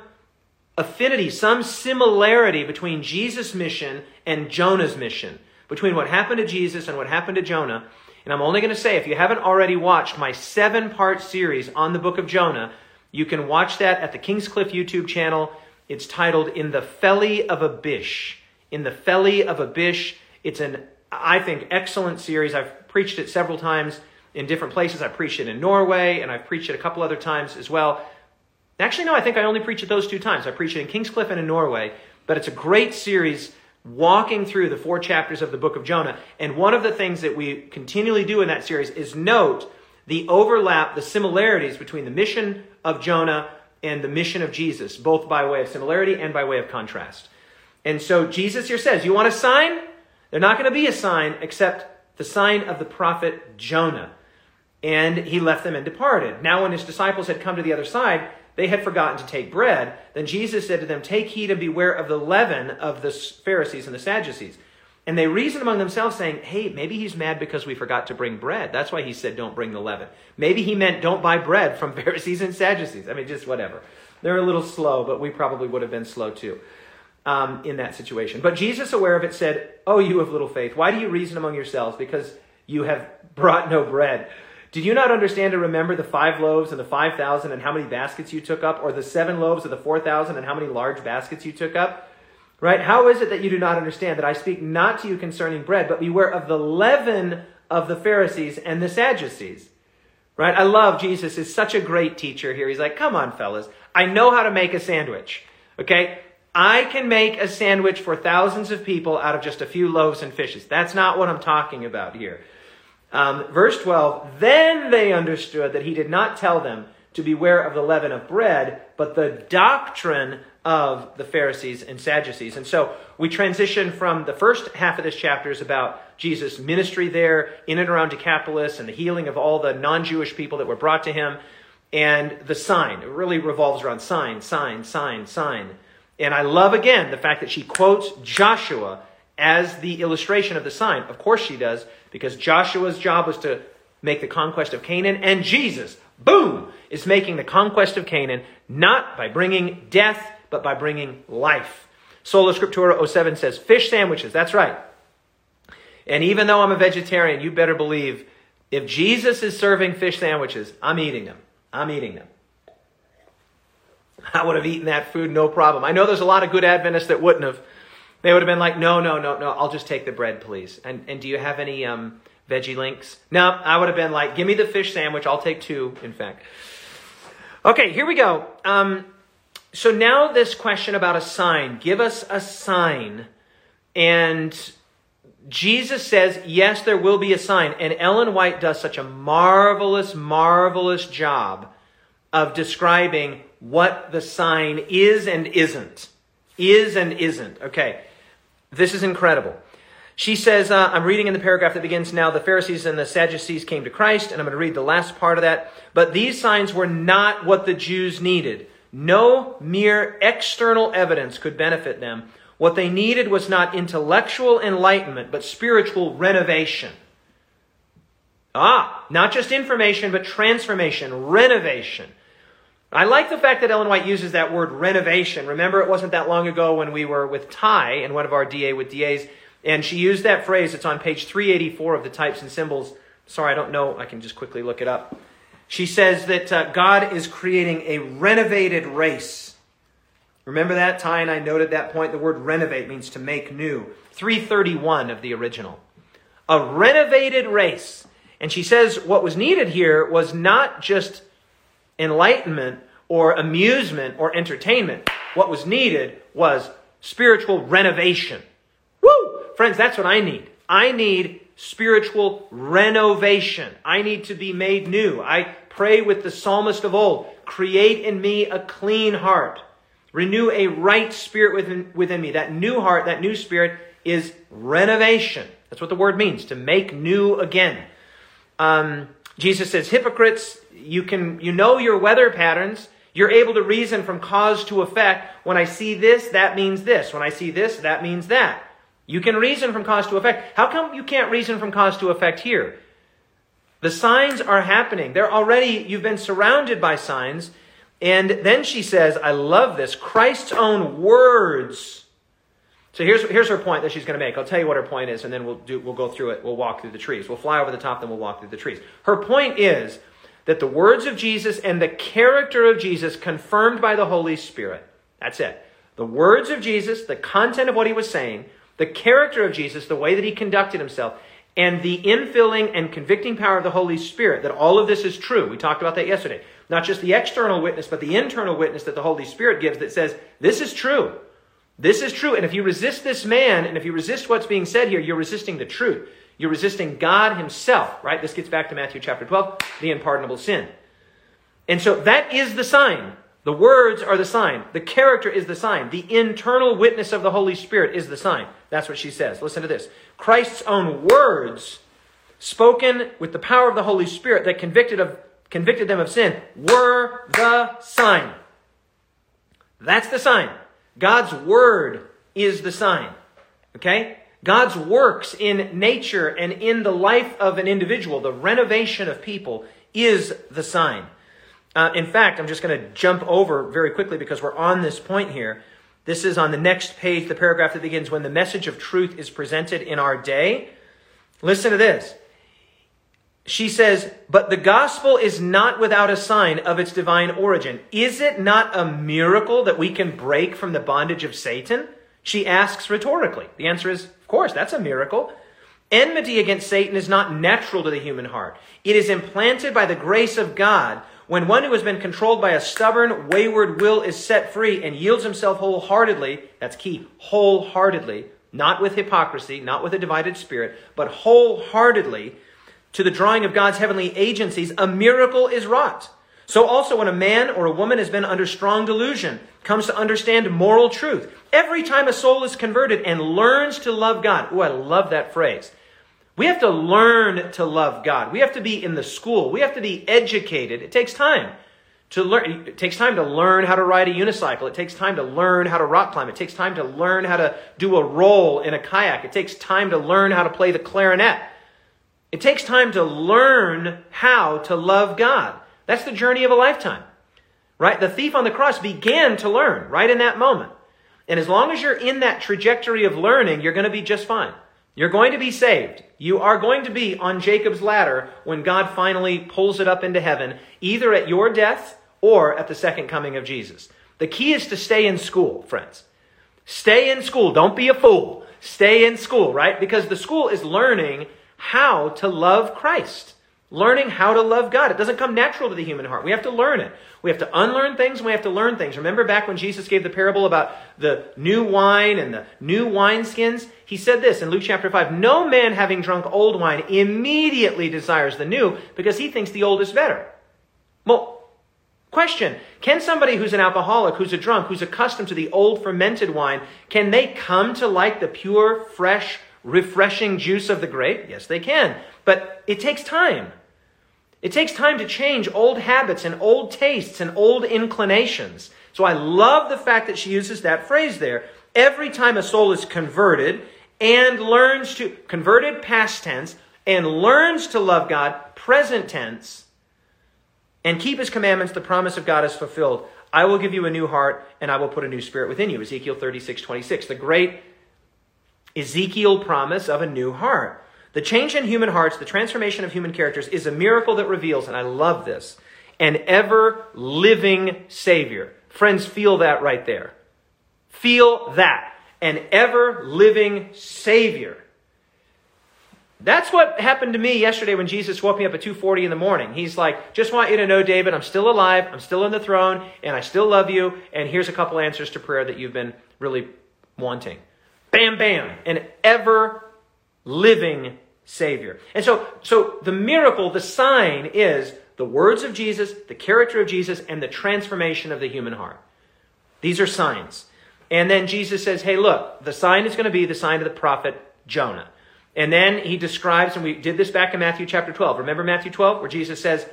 affinity, some similarity between Jesus' mission and Jonah's mission, between what happened to Jesus and what happened to Jonah. And I'm only going to say, if you haven't already watched my seven part series on the book of Jonah, you can watch that at the Kingscliff YouTube channel. It's titled In the Felly of a Bish. In the Felly of a Bish. It's an, I think, excellent series. I've preached it several times in different places. I preached it in Norway, and I've preached it a couple other times as well. Actually, no, I think I only preach it those two times. I preached it in Kingscliff and in Norway, but it's a great series walking through the four chapters of the book of Jonah. And one of the things that we continually do in that series is note the overlap, the similarities between the mission of Jonah and the mission of Jesus, both by way of similarity and by way of contrast. And so Jesus here says, You want a sign? They're not going to be a sign except the sign of the prophet Jonah. And he left them and departed. Now, when his disciples had come to the other side, they had forgotten to take bread. Then Jesus said to them, Take heed and beware of the leaven of the Pharisees and the Sadducees. And they reason among themselves, saying, Hey, maybe he's mad because we forgot to bring bread. That's why he said, Don't bring the leaven. Maybe he meant, Don't buy bread from [LAUGHS] Pharisees and Sadducees. I mean, just whatever. They're a little slow, but we probably would have been slow too um, in that situation. But Jesus, aware of it, said, Oh, you have little faith. Why do you reason among yourselves? Because you have brought no bread. Did you not understand to remember the five loaves and the five thousand and how many baskets you took up, or the seven loaves of the four thousand and how many large baskets you took up? Right? How is it that you do not understand that I speak not to you concerning bread, but beware of the leaven of the Pharisees and the Sadducees? Right? I love Jesus is such a great teacher here. He's like, come on, fellas. I know how to make a sandwich. Okay? I can make a sandwich for thousands of people out of just a few loaves and fishes. That's not what I'm talking about here. Um, verse 12, then they understood that he did not tell them to beware of the leaven of bread, but the doctrine of the Pharisees and Sadducees. And so we transition from the first half of this chapter is about Jesus' ministry there in and around Decapolis and the healing of all the non Jewish people that were brought to him. And the sign, it really revolves around sign, sign, sign, sign. And I love again the fact that she quotes Joshua as the illustration of the sign. Of course she does, because Joshua's job was to make the conquest of Canaan, and Jesus, boom, is making the conquest of Canaan not by bringing death, but by bringing life. Sola Scriptura 07 says, fish sandwiches, that's right. And even though I'm a vegetarian, you better believe if Jesus is serving fish sandwiches, I'm eating them. I'm eating them. I would have eaten that food no problem. I know there's a lot of good Adventists that wouldn't have. They would have been like, no, no, no, no, I'll just take the bread, please. And, and do you have any um, veggie links? No, I would have been like, give me the fish sandwich. I'll take two, in fact. Okay, here we go. Um, so now this question about a sign. Give us a sign. And Jesus says, yes, there will be a sign. And Ellen White does such a marvelous, marvelous job of describing what the sign is and isn't. Is and isn't. Okay. This is incredible. She says, uh, I'm reading in the paragraph that begins now, the Pharisees and the Sadducees came to Christ, and I'm going to read the last part of that. But these signs were not what the Jews needed. No mere external evidence could benefit them. What they needed was not intellectual enlightenment, but spiritual renovation. Ah, not just information, but transformation, renovation. I like the fact that Ellen White uses that word renovation. Remember, it wasn't that long ago when we were with Ty and one of our DA with DAs, and she used that phrase. It's on page 384 of the Types and Symbols. Sorry, I don't know. I can just quickly look it up. She says that uh, God is creating a renovated race. Remember that? Ty and I noted that point. The word renovate means to make new. 331 of the original. A renovated race. And she says what was needed here was not just enlightenment or amusement or entertainment. What was needed was spiritual renovation. Friends, that's what I need. I need spiritual renovation. I need to be made new. I pray with the psalmist of old create in me a clean heart, renew a right spirit within, within me. That new heart, that new spirit is renovation. That's what the word means to make new again. Um, Jesus says, hypocrites, you can, you know your weather patterns. You're able to reason from cause to effect. When I see this, that means this. When I see this, that means that. You can reason from cause to effect. How come you can't reason from cause to effect here? The signs are happening. They're already, you've been surrounded by signs. And then she says, I love this, Christ's own words. So here's, here's her point that she's going to make. I'll tell you what her point is, and then we'll, do, we'll go through it. We'll walk through the trees. We'll fly over the top, then we'll walk through the trees. Her point is that the words of Jesus and the character of Jesus confirmed by the Holy Spirit. That's it. The words of Jesus, the content of what he was saying, the character of Jesus, the way that he conducted himself, and the infilling and convicting power of the Holy Spirit, that all of this is true. We talked about that yesterday. Not just the external witness, but the internal witness that the Holy Spirit gives that says, this is true. This is true. And if you resist this man, and if you resist what's being said here, you're resisting the truth. You're resisting God Himself, right? This gets back to Matthew chapter 12, the unpardonable sin. And so that is the sign. The words are the sign. The character is the sign. The internal witness of the Holy Spirit is the sign. That's what she says. Listen to this. Christ's own words, spoken with the power of the Holy Spirit that convicted, of, convicted them of sin, were the sign. That's the sign. God's word is the sign. Okay? God's works in nature and in the life of an individual, the renovation of people, is the sign. Uh, in fact, I'm just going to jump over very quickly because we're on this point here. This is on the next page, the paragraph that begins when the message of truth is presented in our day. Listen to this. She says, But the gospel is not without a sign of its divine origin. Is it not a miracle that we can break from the bondage of Satan? She asks rhetorically. The answer is, Of course, that's a miracle. Enmity against Satan is not natural to the human heart. It is implanted by the grace of God when one who has been controlled by a stubborn, wayward will is set free and yields himself wholeheartedly, that's key, wholeheartedly, not with hypocrisy, not with a divided spirit, but wholeheartedly to the drawing of God's heavenly agencies, a miracle is wrought. So also when a man or a woman has been under strong delusion, comes to understand moral truth, every time a soul is converted and learns to love God. Oh, I love that phrase. We have to learn to love God. We have to be in the school. We have to be educated. It takes time to learn. It takes time to learn how to ride a unicycle. It takes time to learn how to rock climb. It takes time to learn how to do a roll in a kayak. It takes time to learn how to play the clarinet. It takes time to learn how to love God. That's the journey of a lifetime. Right? The thief on the cross began to learn right in that moment. And as long as you're in that trajectory of learning, you're going to be just fine. You're going to be saved. You are going to be on Jacob's ladder when God finally pulls it up into heaven, either at your death or at the second coming of Jesus. The key is to stay in school, friends. Stay in school. Don't be a fool. Stay in school, right? Because the school is learning how to love Christ. Learning how to love God. It doesn't come natural to the human heart. We have to learn it. We have to unlearn things and we have to learn things. Remember back when Jesus gave the parable about the new wine and the new wineskins? He said this in Luke chapter 5 No man having drunk old wine immediately desires the new because he thinks the old is better. Well, question Can somebody who's an alcoholic, who's a drunk, who's accustomed to the old fermented wine, can they come to like the pure, fresh, refreshing juice of the grape? Yes, they can. But it takes time. It takes time to change old habits and old tastes and old inclinations. So I love the fact that she uses that phrase there. Every time a soul is converted and learns to, converted past tense, and learns to love God, present tense, and keep his commandments, the promise of God is fulfilled. I will give you a new heart and I will put a new spirit within you. Ezekiel 36, 26. The great Ezekiel promise of a new heart. The change in human hearts, the transformation of human characters, is a miracle that reveals, and I love this, an ever living Savior. Friends, feel that right there. Feel that. An ever living Savior. That's what happened to me yesterday when Jesus woke me up at 2:40 in the morning. He's like, "Just want you to know, David, I'm still alive, I'm still in the throne, and I still love you, and here's a couple answers to prayer that you've been really wanting." Bam bam, an ever living Savior. And so, so the miracle, the sign is the words of Jesus, the character of Jesus, and the transformation of the human heart. These are signs. And then Jesus says, hey, look, the sign is going to be the sign of the prophet Jonah. And then he describes, and we did this back in Matthew chapter 12. Remember Matthew 12, where Jesus says,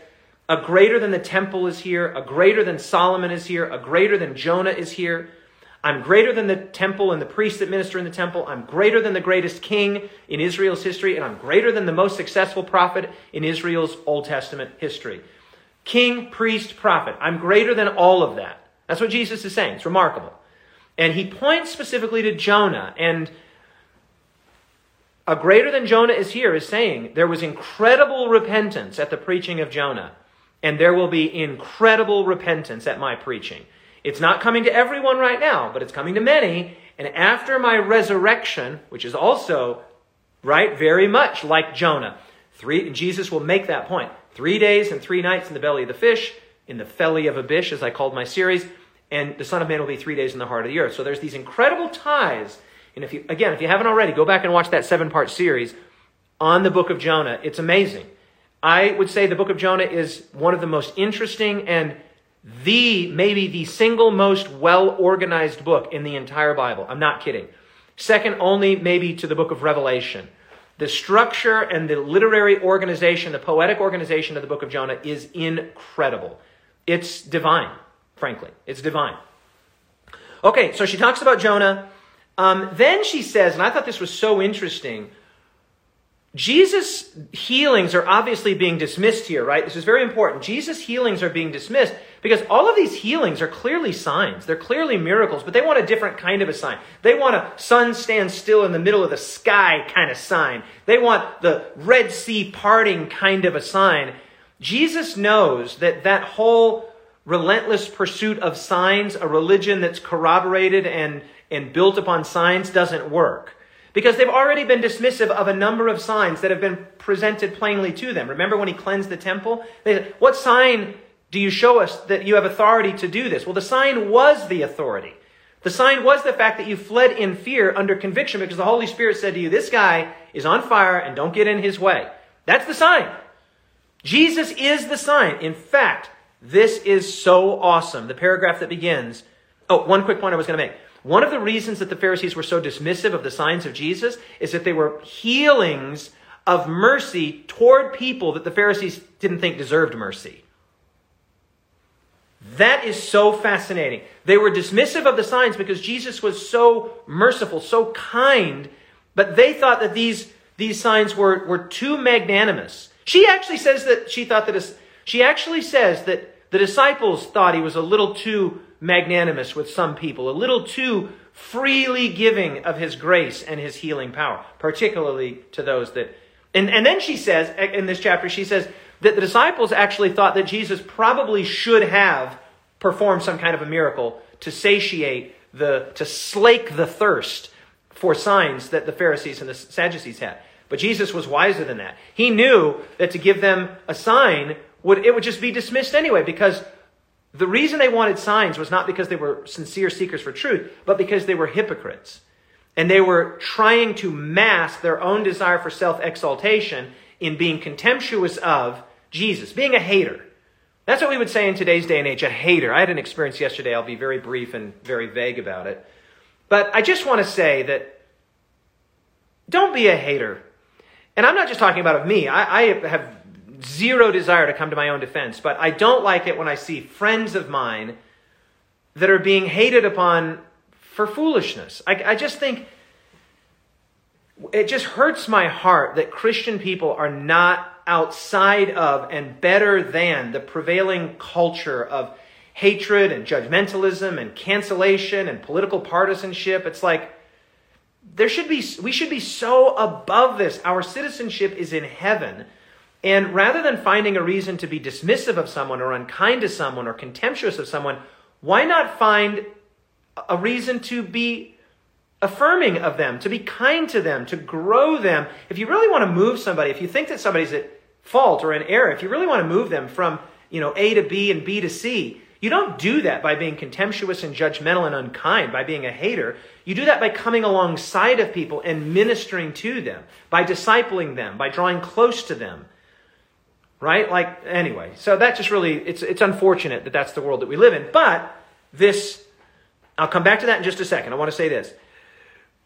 A greater than the temple is here, a greater than Solomon is here, a greater than Jonah is here. I'm greater than the temple and the priests that minister in the temple. I'm greater than the greatest king in Israel's history, and I'm greater than the most successful prophet in Israel's Old Testament history. King, priest, prophet. I'm greater than all of that. That's what Jesus is saying. It's remarkable. And he points specifically to Jonah. And a greater than Jonah is here is saying there was incredible repentance at the preaching of Jonah. And there will be incredible repentance at my preaching. It's not coming to everyone right now, but it's coming to many. And after my resurrection, which is also, right, very much like Jonah, three, Jesus will make that point. Three days and three nights in the belly of the fish, in the felly of a bish, as I called my series, and the Son of Man will be three days in the heart of the earth. So there's these incredible ties. And if you, again, if you haven't already, go back and watch that seven part series on the book of Jonah. It's amazing. I would say the book of Jonah is one of the most interesting and the, maybe the single most well organized book in the entire Bible. I'm not kidding. Second only maybe to the book of Revelation. The structure and the literary organization, the poetic organization of the book of Jonah is incredible. It's divine, frankly. It's divine. Okay, so she talks about Jonah. Um, then she says, and I thought this was so interesting Jesus' healings are obviously being dismissed here, right? This is very important. Jesus' healings are being dismissed because all of these healings are clearly signs. They're clearly miracles, but they want a different kind of a sign. They want a sun stand still in the middle of the sky kind of sign. They want the Red Sea parting kind of a sign. Jesus knows that that whole relentless pursuit of signs, a religion that's corroborated and, and built upon signs, doesn't work because they've already been dismissive of a number of signs that have been presented plainly to them. Remember when he cleansed the temple? They said, What sign do you show us that you have authority to do this? Well, the sign was the authority. The sign was the fact that you fled in fear under conviction because the Holy Spirit said to you, This guy is on fire and don't get in his way. That's the sign. Jesus is the sign. In fact, this is so awesome. The paragraph that begins. Oh, one quick point I was going to make. One of the reasons that the Pharisees were so dismissive of the signs of Jesus is that they were healings of mercy toward people that the Pharisees didn't think deserved mercy. That is so fascinating. They were dismissive of the signs because Jesus was so merciful, so kind, but they thought that these, these signs were, were too magnanimous. She actually says that she thought that, she actually says that the disciples thought he was a little too magnanimous with some people, a little too freely giving of his grace and his healing power, particularly to those that. And, and then she says, in this chapter, she says that the disciples actually thought that Jesus probably should have performed some kind of a miracle to satiate the, to slake the thirst for signs that the Pharisees and the Sadducees had. But Jesus was wiser than that. He knew that to give them a sign would it would just be dismissed anyway because the reason they wanted signs was not because they were sincere seekers for truth, but because they were hypocrites. And they were trying to mask their own desire for self exaltation in being contemptuous of Jesus, being a hater. That's what we would say in today's day and age a hater. I had an experience yesterday. I'll be very brief and very vague about it. But I just want to say that don't be a hater. And I'm not just talking about of me. I, I have zero desire to come to my own defense, but I don't like it when I see friends of mine that are being hated upon for foolishness. I, I just think it just hurts my heart that Christian people are not outside of and better than the prevailing culture of hatred and judgmentalism and cancellation and political partisanship. It's like there should be we should be so above this. Our citizenship is in heaven. And rather than finding a reason to be dismissive of someone or unkind to someone or contemptuous of someone, why not find a reason to be affirming of them, to be kind to them, to grow them? If you really want to move somebody, if you think that somebody's at fault or in error, if you really want to move them from, you know, A to B and B to C, you don't do that by being contemptuous and judgmental and unkind, by being a hater. You do that by coming alongside of people and ministering to them, by discipling them, by drawing close to them right? Like, anyway, so that just really, it's, it's unfortunate that that's the world that we live in. But this, I'll come back to that in just a second. I want to say this.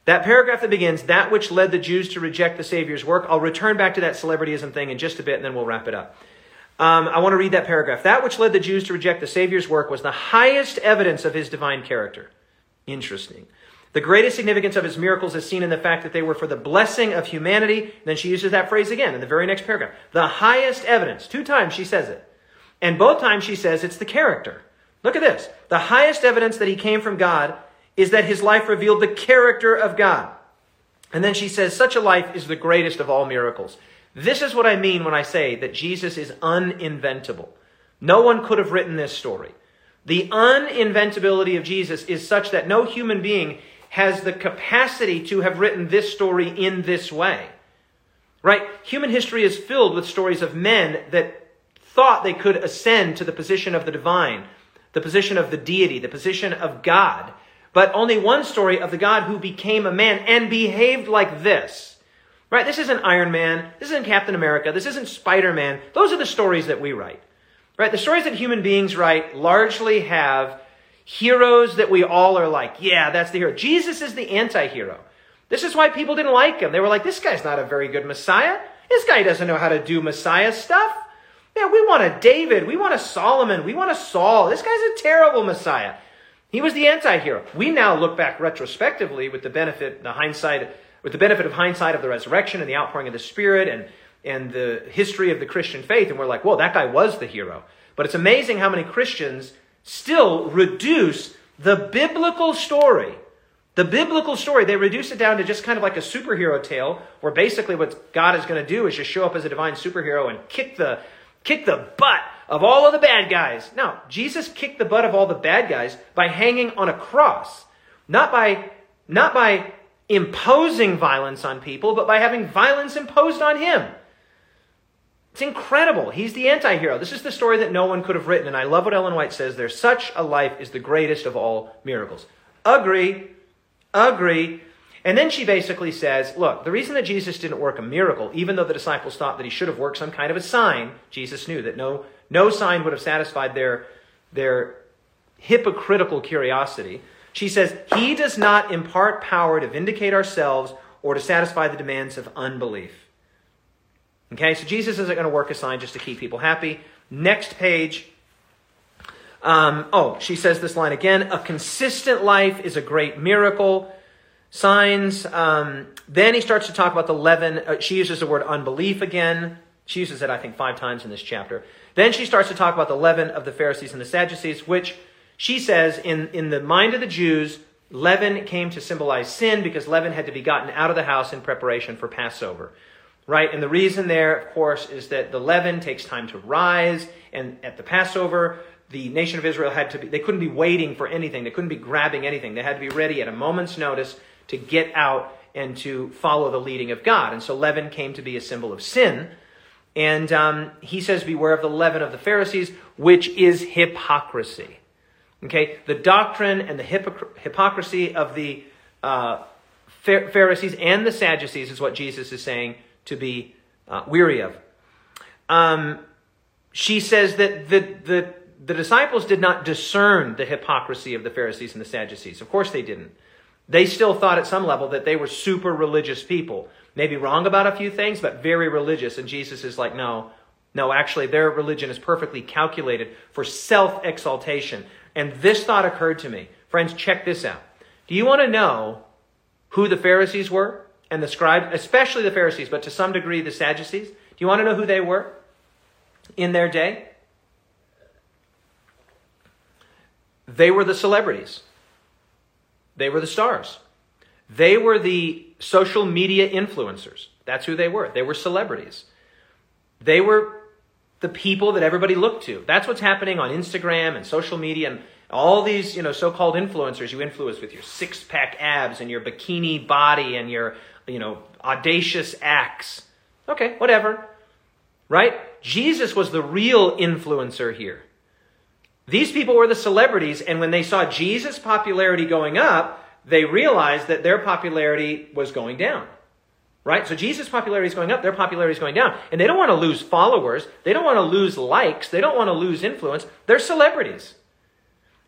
That paragraph that begins, that which led the Jews to reject the Savior's work. I'll return back to that celebrityism thing in just a bit and then we'll wrap it up. Um, I want to read that paragraph. That which led the Jews to reject the Savior's work was the highest evidence of his divine character. Interesting. The greatest significance of his miracles is seen in the fact that they were for the blessing of humanity. Then she uses that phrase again in the very next paragraph. The highest evidence. Two times she says it. And both times she says it's the character. Look at this. The highest evidence that he came from God is that his life revealed the character of God. And then she says, such a life is the greatest of all miracles. This is what I mean when I say that Jesus is uninventable. No one could have written this story. The uninventability of Jesus is such that no human being has the capacity to have written this story in this way. Right? Human history is filled with stories of men that thought they could ascend to the position of the divine, the position of the deity, the position of God but only one story of the God who became a man and behaved like this. Right? This isn't Iron Man. This isn't Captain America. This isn't Spider Man. Those are the stories that we write. Right? The stories that human beings write largely have heroes that we all are like, yeah, that's the hero. Jesus is the anti hero. This is why people didn't like him. They were like, this guy's not a very good Messiah. This guy doesn't know how to do Messiah stuff. Yeah, we want a David. We want a Solomon. We want a Saul. This guy's a terrible Messiah. He was the anti-hero. We now look back retrospectively with the benefit, the hindsight, with the benefit of hindsight of the resurrection and the outpouring of the Spirit and, and the history of the Christian faith, and we're like, whoa, that guy was the hero. But it's amazing how many Christians still reduce the biblical story, the biblical story, they reduce it down to just kind of like a superhero tale, where basically what God is going to do is just show up as a divine superhero and kick the, kick the butt of all of the bad guys. Now, Jesus kicked the butt of all the bad guys by hanging on a cross, not by, not by imposing violence on people, but by having violence imposed on him. It's incredible. He's the anti hero. This is the story that no one could have written. And I love what Ellen White says there. Such a life is the greatest of all miracles. Agree. Agree. And then she basically says, look, the reason that Jesus didn't work a miracle, even though the disciples thought that he should have worked some kind of a sign, Jesus knew that no no sign would have satisfied their, their hypocritical curiosity. She says, He does not impart power to vindicate ourselves or to satisfy the demands of unbelief. Okay, so Jesus isn't going to work a sign just to keep people happy. Next page. Um, oh, she says this line again. A consistent life is a great miracle. Signs. Um, then he starts to talk about the leaven. Uh, she uses the word unbelief again. She uses it, I think, five times in this chapter. Then she starts to talk about the leaven of the Pharisees and the Sadducees, which she says in, in the mind of the Jews, leaven came to symbolize sin because leaven had to be gotten out of the house in preparation for Passover. Right? And the reason there, of course, is that the leaven takes time to rise, and at the Passover, the nation of Israel had to be, they couldn't be waiting for anything. They couldn't be grabbing anything. They had to be ready at a moment's notice to get out and to follow the leading of God. And so leaven came to be a symbol of sin. And um, he says, Beware of the leaven of the Pharisees, which is hypocrisy. Okay? The doctrine and the hypocrisy of the uh, Pharisees and the Sadducees is what Jesus is saying to be uh, weary of. Um, she says that the, the, the disciples did not discern the hypocrisy of the Pharisees and the Sadducees. Of course they didn't. They still thought at some level that they were super religious people. Maybe wrong about a few things, but very religious. And Jesus is like, no, no, actually, their religion is perfectly calculated for self exaltation. And this thought occurred to me. Friends, check this out. Do you want to know who the Pharisees were and the scribes, especially the Pharisees, but to some degree the Sadducees? Do you want to know who they were in their day? They were the celebrities. They were the stars. They were the social media influencers. That's who they were. They were celebrities. They were the people that everybody looked to. That's what's happening on Instagram and social media and all these, you know, so-called influencers you influence with your six-pack abs and your bikini body and your, you know, audacious acts. Okay, whatever. Right? Jesus was the real influencer here. These people were the celebrities, and when they saw Jesus' popularity going up, they realized that their popularity was going down. Right? So Jesus' popularity is going up, their popularity is going down. And they don't want to lose followers, they don't want to lose likes, they don't want to lose influence. They're celebrities.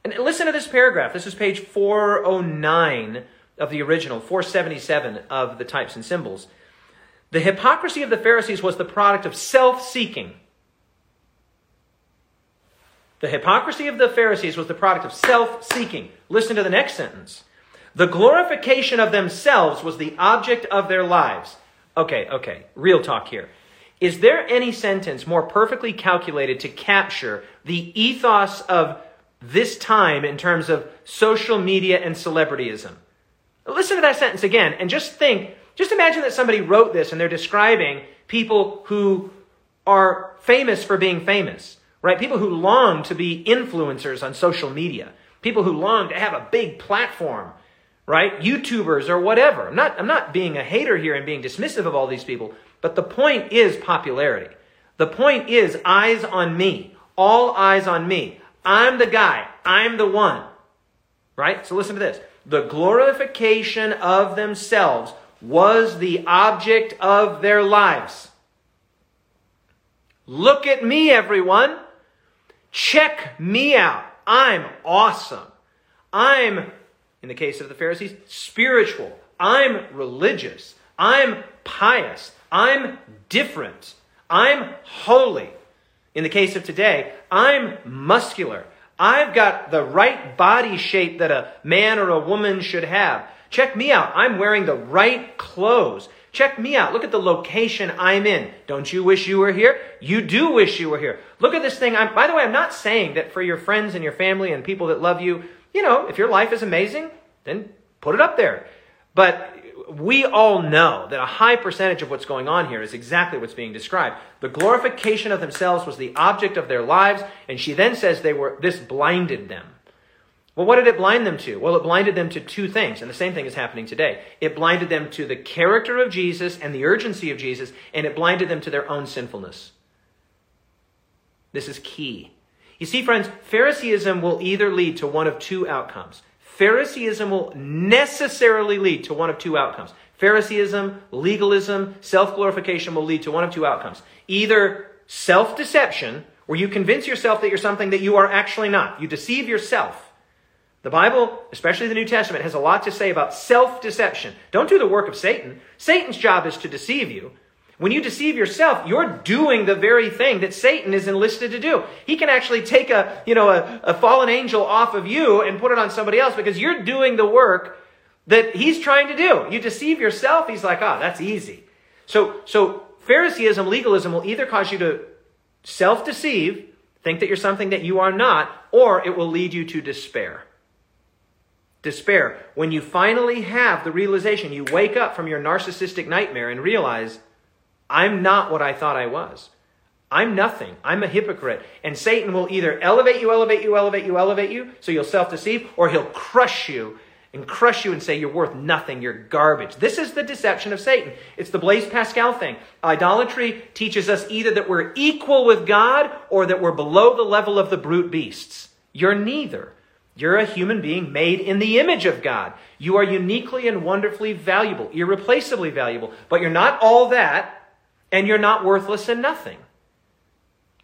And listen to this paragraph. This is page 409 of the original, 477 of the types and symbols. The hypocrisy of the Pharisees was the product of self seeking. The hypocrisy of the Pharisees was the product of self seeking. Listen to the next sentence. The glorification of themselves was the object of their lives. Okay, okay, real talk here. Is there any sentence more perfectly calculated to capture the ethos of this time in terms of social media and celebrityism? Listen to that sentence again and just think, just imagine that somebody wrote this and they're describing people who are famous for being famous, right? People who long to be influencers on social media, people who long to have a big platform, right? YouTubers or whatever. I'm not, I'm not being a hater here and being dismissive of all these people, but the point is popularity. The point is eyes on me. All eyes on me. I'm the guy. I'm the one. Right? So listen to this. The glorification of themselves was the object of their lives. Look at me, everyone. Check me out. I'm awesome. I'm, in the case of the Pharisees, spiritual. I'm religious. I'm pious. I'm different. I'm holy. In the case of today, I'm muscular. I've got the right body shape that a man or a woman should have. Check me out. I'm wearing the right clothes. Check me out. Look at the location I'm in. Don't you wish you were here? You do wish you were here. Look at this thing. I'm, by the way, I'm not saying that for your friends and your family and people that love you, you know, if your life is amazing, then put it up there. But we all know that a high percentage of what's going on here is exactly what's being described. The glorification of themselves was the object of their lives, and she then says they were this blinded them. Well, what did it blind them to? Well, it blinded them to two things, and the same thing is happening today. It blinded them to the character of Jesus and the urgency of Jesus, and it blinded them to their own sinfulness. This is key. You see, friends, Phariseeism will either lead to one of two outcomes. Phariseeism will necessarily lead to one of two outcomes. Phariseeism, legalism, self glorification will lead to one of two outcomes. Either self deception, where you convince yourself that you're something that you are actually not. You deceive yourself. The Bible, especially the New Testament, has a lot to say about self deception. Don't do the work of Satan. Satan's job is to deceive you. When you deceive yourself, you're doing the very thing that Satan is enlisted to do. He can actually take a, you know, a, a fallen angel off of you and put it on somebody else because you're doing the work that he's trying to do. You deceive yourself, he's like, ah, oh, that's easy. So, so Phariseeism, legalism will either cause you to self-deceive, think that you're something that you are not, or it will lead you to despair. Despair. When you finally have the realization, you wake up from your narcissistic nightmare and realize, I'm not what I thought I was. I'm nothing. I'm a hypocrite. And Satan will either elevate you, elevate you, elevate you, elevate you, so you'll self deceive, or he'll crush you and crush you and say you're worth nothing, you're garbage. This is the deception of Satan. It's the Blaise Pascal thing. Idolatry teaches us either that we're equal with God or that we're below the level of the brute beasts. You're neither. You're a human being made in the image of God. You are uniquely and wonderfully valuable, irreplaceably valuable, but you're not all that and you're not worthless and nothing.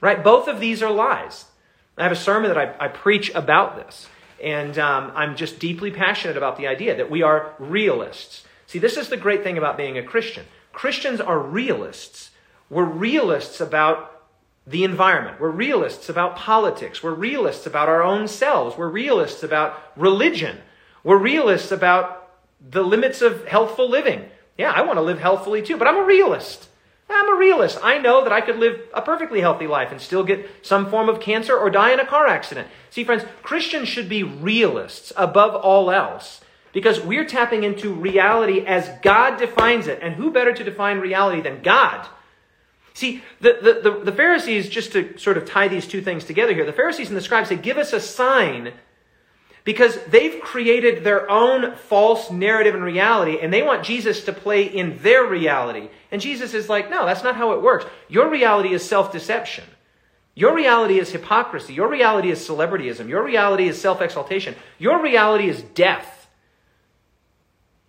Right? Both of these are lies. I have a sermon that I, I preach about this, and um, I'm just deeply passionate about the idea that we are realists. See, this is the great thing about being a Christian. Christians are realists. We're realists about the environment. We're realists about politics. We're realists about our own selves. We're realists about religion. We're realists about the limits of healthful living. Yeah, I want to live healthfully too, but I'm a realist. I'm a realist. I know that I could live a perfectly healthy life and still get some form of cancer or die in a car accident. See, friends, Christians should be realists above all else because we're tapping into reality as God defines it. And who better to define reality than God? See, the, the, the, the Pharisees, just to sort of tie these two things together here, the Pharisees and the scribes say, give us a sign because they've created their own false narrative and reality, and they want Jesus to play in their reality. And Jesus is like, no, that's not how it works. Your reality is self deception. Your reality is hypocrisy. Your reality is celebrityism. Your reality is self exaltation. Your reality is death.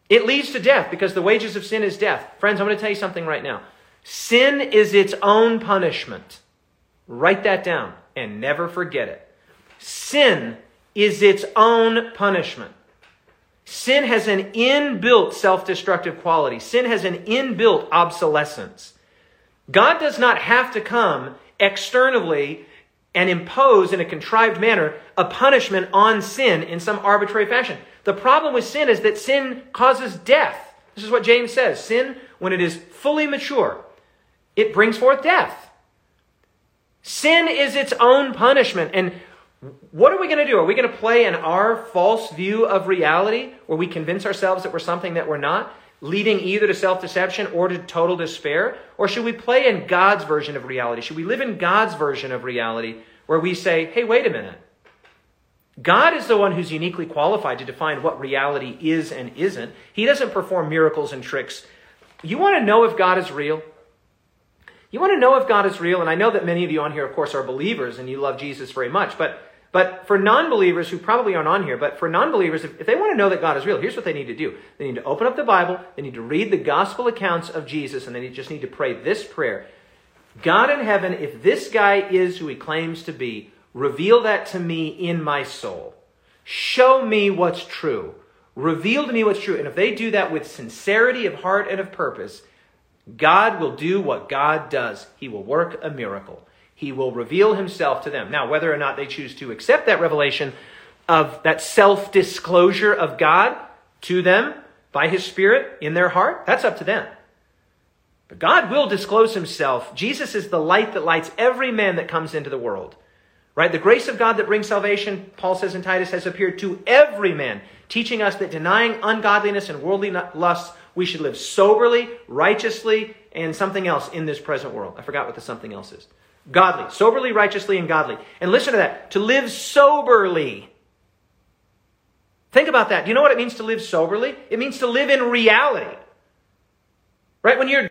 It leads to death because the wages of sin is death. Friends, I'm going to tell you something right now. Sin is its own punishment. Write that down and never forget it. Sin is its own punishment. Sin has an inbuilt self destructive quality, sin has an inbuilt obsolescence. God does not have to come externally and impose in a contrived manner a punishment on sin in some arbitrary fashion. The problem with sin is that sin causes death. This is what James says. Sin, when it is fully mature, it brings forth death. Sin is its own punishment. And what are we going to do? Are we going to play in our false view of reality where we convince ourselves that we're something that we're not, leading either to self deception or to total despair? Or should we play in God's version of reality? Should we live in God's version of reality where we say, hey, wait a minute. God is the one who's uniquely qualified to define what reality is and isn't. He doesn't perform miracles and tricks. You want to know if God is real? You want to know if God is real? And I know that many of you on here, of course, are believers and you love Jesus very much. But but for non believers who probably aren't on here, but for non believers, if, if, they want to know that God is real, here's what they need to do. They need to open up the Bible, they need to read the gospel accounts of Jesus, and they just need to pray this prayer God in heaven, if this guy is who he claims to be, reveal that to me in my soul. Show me what's true. Reveal to me what's true. And if they do that with sincerity of heart and of purpose, God will do what God does. He will work a miracle he will reveal himself to them. Now, whether or not they choose to accept that revelation of that self disclosure of God to them by his Spirit in their heart, that's up to them. But God will disclose himself. Jesus is the light that lights every man that comes into the world. Right? The grace of God that brings salvation, Paul says in Titus, has appeared to every man, teaching us that denying ungodliness and worldly lusts, we should live soberly, righteously, and something else in this present world. I forgot what the something else is. Godly, soberly, righteously, and godly. And listen to that. To live soberly. Think about that. Do you know what it means to live soberly? It means to live in reality. Right? When you're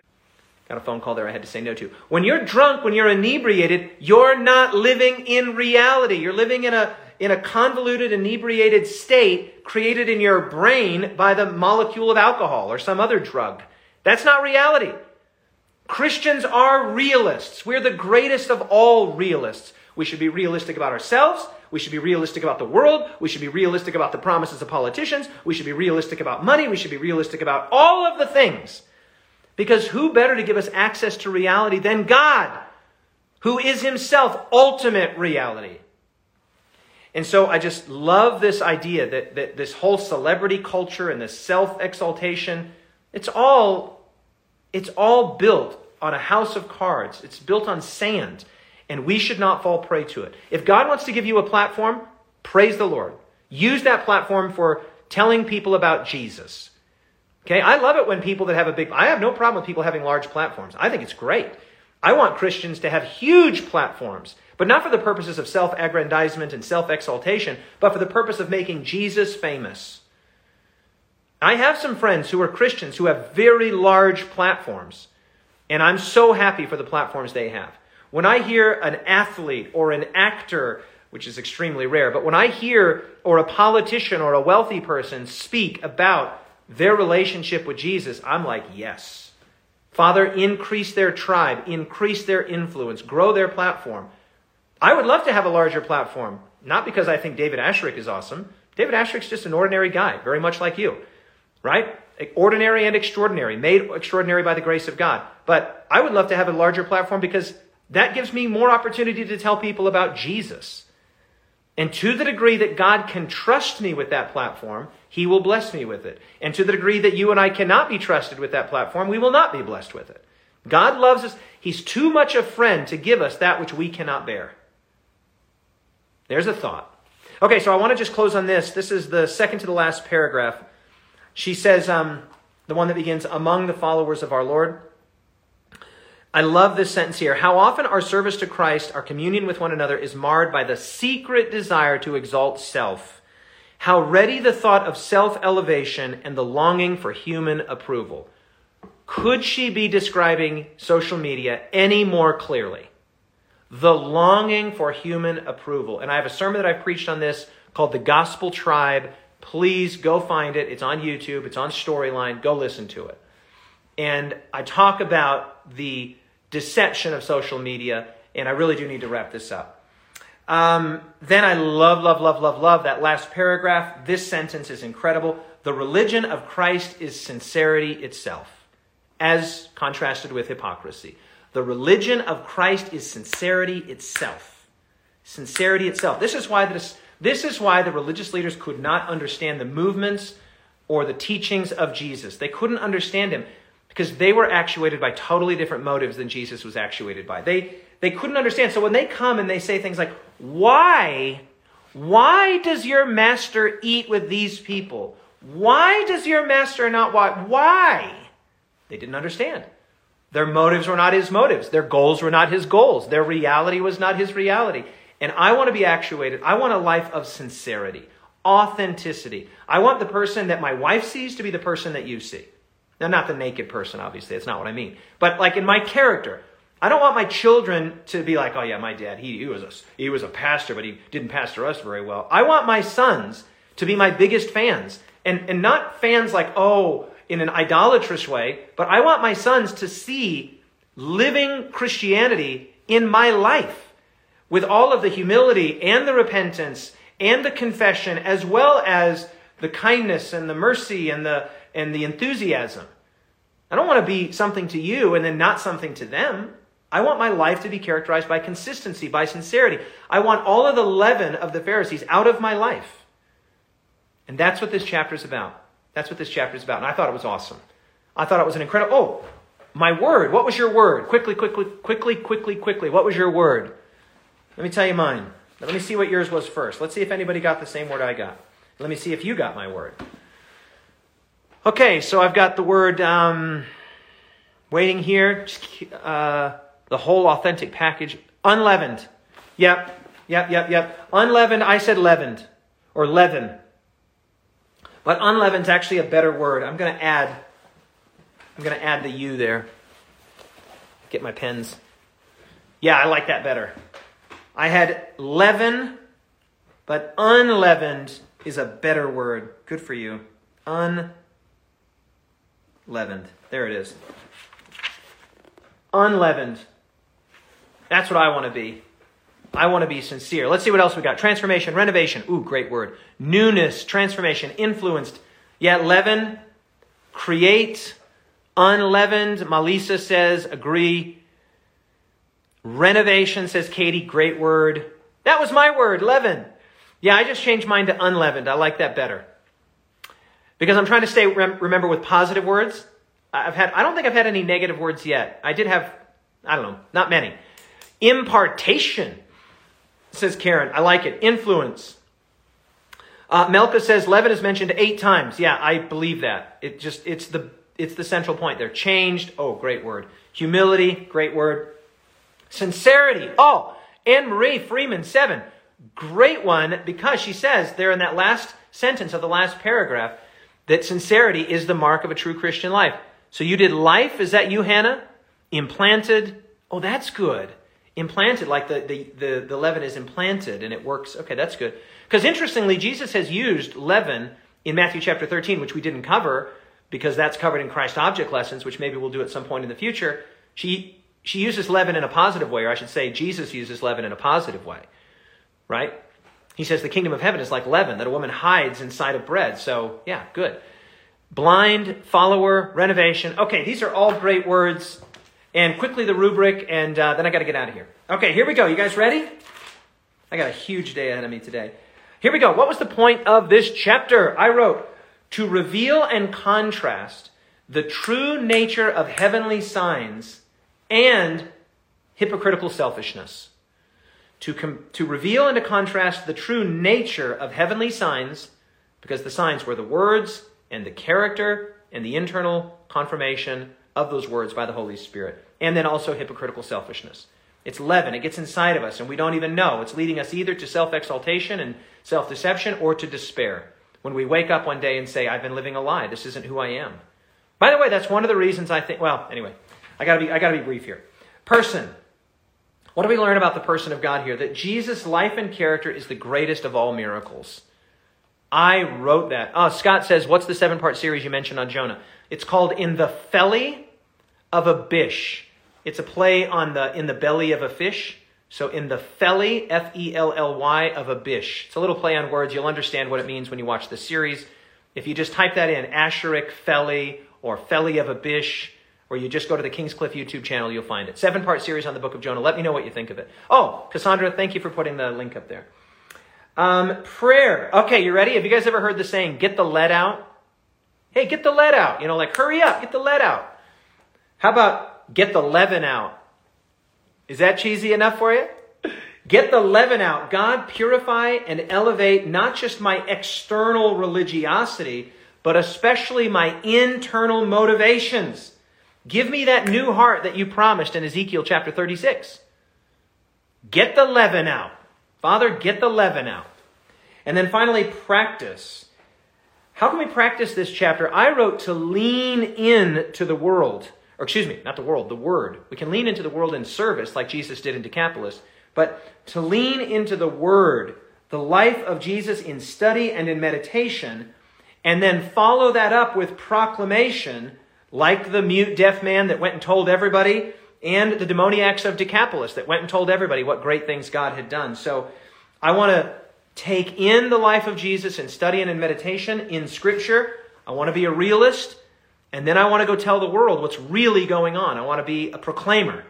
got a phone call there I had to say no to. When you're drunk, when you're inebriated, you're not living in reality. You're living in a in a convoluted, inebriated state created in your brain by the molecule of alcohol or some other drug. That's not reality. Christians are realists. We're the greatest of all realists. We should be realistic about ourselves. We should be realistic about the world. We should be realistic about the promises of politicians. We should be realistic about money. We should be realistic about all of the things. Because who better to give us access to reality than God, who is himself ultimate reality? And so I just love this idea that, that this whole celebrity culture and this self exaltation, it's all it's all built on a house of cards, it's built on sand, and we should not fall prey to it. If God wants to give you a platform, praise the Lord. Use that platform for telling people about Jesus. Okay, I love it when people that have a big, I have no problem with people having large platforms. I think it's great. I want Christians to have huge platforms, but not for the purposes of self aggrandizement and self exaltation, but for the purpose of making Jesus famous. I have some friends who are Christians who have very large platforms, and I'm so happy for the platforms they have. When I hear an athlete or an actor, which is extremely rare, but when I hear or a politician or a wealthy person speak about their relationship with Jesus, I'm like, yes. Father, increase their tribe, increase their influence, grow their platform. I would love to have a larger platform, not because I think David Asscherick is awesome. David Asscherick's just an ordinary guy, very much like you right? Ordinary and extraordinary, made extraordinary by the grace of God. But I would love to have a larger platform because that gives me more opportunity to tell people about Jesus. And to the degree that God can trust me with that platform, He will bless me with it. And to the degree that you and I cannot be trusted with that platform, we will not be blessed with it. God loves us. He's too much a friend to give us that which we cannot bear. There's a thought. Okay, so I want to just close on this. This is the second to the last paragraph she says, um, the one that begins, among the followers of our Lord. I love this sentence here. How often our service to Christ, our communion with one another, is marred by the secret desire to exalt self. How ready the thought of self elevation and the longing for human approval. Could she be describing social media any more clearly? The longing for human approval. And I have a sermon that I've preached on this called The Gospel Tribe please go find it. It's on YouTube, it's on Storyline. Go listen to it. And I talk about the deception of social media, and I really do need to wrap this up. Um, then I love, love, love, love, love that last paragraph. This sentence is incredible. The religion of Christ is sincerity itself, as contrasted with hypocrisy. The religion of Christ is sincerity itself. Sincerity itself. This is why this, this is why the religious leaders could not understand the movements or the teachings of Jesus. They couldn't understand him because they were actuated by totally different motives than Jesus was actuated by. They they couldn't understand. So when they come and they say things like, "Why why does your master eat with these people? Why does your master not why why?" They didn't understand. Their motives were not his motives. Their goals were not his goals. Their reality was not his reality. And I want to be actuated. I want a life of sincerity, authenticity. I want the person that my wife sees to be the person that you see. Now, not the naked person, obviously. That's not what I mean. But like in my character, I don't want my children to be like, oh yeah, my dad, he, he, was a, he was a pastor, but he didn't pastor us very well. I want my sons to be my biggest fans. And, and not fans like, oh, in an idolatrous way, but I want my sons to see living Christianity in my life with all of the humility and the repentance and the confession, as well as the kindness and the mercy and the, and the enthusiasm. I don't want to be something to you and then not something to them. I want my life to be characterized by consistency, by sincerity. I want all of the leaven of the Pharisees out of my life. And that's what this chapter is about. That's what this chapter is about. And I thought it was awesome. I thought it was an incredible. Oh, my word. What was your word? Quickly, quickly, quickly, quickly, quickly. What was your word? Let me tell you mine. Let me see what yours was first. Let's see if anybody got the same word I got. Let me see if you got my word. Okay, so I've got the word um, waiting here. Uh, the whole authentic package. Unleavened. Yep, yep, yep, yep. Unleavened, I said leavened or leaven. But unleavened's actually a better word. I'm going to add I'm going to add the U there. Get my pens. Yeah, I like that better. I had leaven, but unleavened is a better word. Good for you. Unleavened. There it is. Unleavened. That's what I want to be. I want to be sincere. Let's see what else we got. Transformation, renovation. Ooh, great word. Newness, transformation, influenced. Yet leaven, create, unleavened. Malisa says, agree. Renovation, says Katie, great word. That was my word, leaven. Yeah, I just changed mine to unleavened. I like that better. Because I'm trying to stay, remember, with positive words. I've had, I don't think I've had any negative words yet. I did have, I don't know, not many. Impartation, says Karen. I like it. Influence. Uh, Melka says leaven is mentioned eight times. Yeah, I believe that. It just, it's the, it's the central point. They're changed. Oh, great word. Humility, great word. Sincerity. Oh, Anne Marie Freeman, seven. Great one because she says there in that last sentence of the last paragraph, that sincerity is the mark of a true Christian life. So you did life, is that you, Hannah? Implanted. Oh, that's good. Implanted, like the, the, the, the leaven is implanted and it works. Okay, that's good. Because interestingly, Jesus has used leaven in Matthew chapter 13, which we didn't cover because that's covered in Christ object lessons, which maybe we'll do at some point in the future. She, she uses leaven in a positive way, or I should say, Jesus uses leaven in a positive way, right? He says the kingdom of heaven is like leaven that a woman hides inside of bread. So, yeah, good. Blind, follower, renovation. Okay, these are all great words. And quickly the rubric, and uh, then I got to get out of here. Okay, here we go. You guys ready? I got a huge day ahead of me today. Here we go. What was the point of this chapter? I wrote to reveal and contrast the true nature of heavenly signs and hypocritical selfishness to, com- to reveal and to contrast the true nature of heavenly signs, because the signs were the words and the character and the internal confirmation of those words by the Holy Spirit, and then also hypocritical selfishness. It's leaven, it gets inside of us, and we don't even know. It's leading us either to self exaltation and self deception or to despair. When we wake up one day and say, I've been living a lie, this isn't who I am. By the way, that's one of the reasons I think, well, anyway, I gotta be, I gotta be brief here. Person, what do we learn about the person of God here? That Jesus' life and character is the greatest of all miracles. I wrote that. Oh, Scott says, What's the seven part series you mentioned on Jonah? It's called In the Felly of a Bish. It's a play on the in the belly of a fish. So in the felly, F E L L Y, of a bish. It's a little play on words. You'll understand what it means when you watch the series. If you just type that in, Asherik felly or felly of Abish, or you just go to the Kingscliff YouTube channel, you'll find it. Seven part series on the book of Jonah. Let me know what you think of it. Oh, Cassandra, thank you for putting the link up there. Um, prayer. Okay, you ready? Have you guys ever heard the saying, get the lead out? Hey, get the lead out. You know, like, hurry up, get the lead out. How about get the leaven out? Is that cheesy enough for you? [LAUGHS] Get the leaven out. God, purify and elevate not just my external religiosity, but especially my internal motivations. Give me that new heart that you promised in Ezekiel chapter 36. Get the leaven out. Father, get the leaven out. And then finally, practice. How can we practice this chapter? I wrote to lean in to the world. Or excuse me, not the world, the word. We can lean into the world in service like Jesus did in Decapolis. But to lean into the Word, the life of Jesus in study and in meditation, and then follow that up with proclamation, like the mute deaf man that went and told everybody, and the demoniacs of Decapolis that went and told everybody what great things God had done. So I want to take in the life of Jesus in study and in meditation in Scripture. I want to be a realist, and then I want to go tell the world what's really going on. I want to be a proclaimer.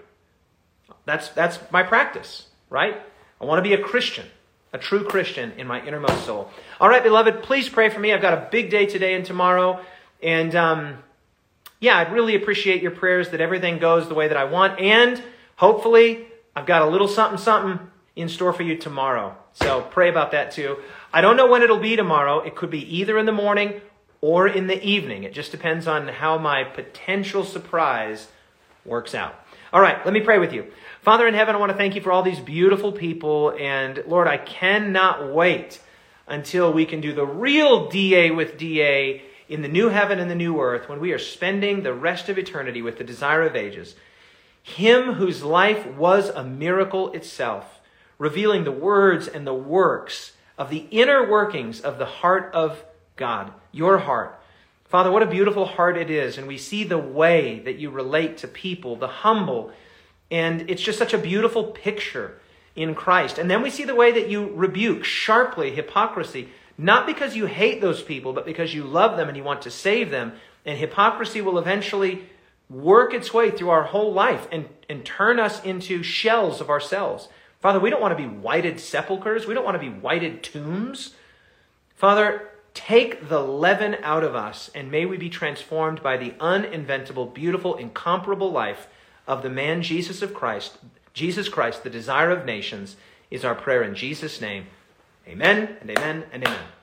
That's, that's my practice right? I want to be a Christian, a true Christian in my innermost soul. All right, beloved, please pray for me. I've got a big day today and tomorrow. And um, yeah, I'd really appreciate your prayers that everything goes the way that I want. And hopefully, I've got a little something, something in store for you tomorrow. So pray about that too. I don't know when it'll be tomorrow. It could be either in the morning or in the evening. It just depends on how my potential surprise works out. All right, let me pray with you. Father in heaven, I want to thank you for all these beautiful people. And Lord, I cannot wait until we can do the real DA with DA in the new heaven and the new earth when we are spending the rest of eternity with the desire of ages. Him whose life was a miracle itself, revealing the words and the works of the inner workings of the heart of God, your heart. Father, what a beautiful heart it is. And we see the way that you relate to people, the humble and it's just such a beautiful picture in Christ. And then we see the way that you rebuke sharply hypocrisy, not because you hate those people, but because you love them and you want to save them. And hypocrisy will eventually work its way through our whole life and, and turn us into shells of ourselves. Father, we don't want to be whited sepulchres. We don't want to be whited tombs. Father, take the leaven out of us, and may we be transformed by the uninventable, beautiful, incomparable life of the man Jesus of Christ, Jesus Christ, the desire of nations, is our prayer in Jesus' name. Amen and amen and amen.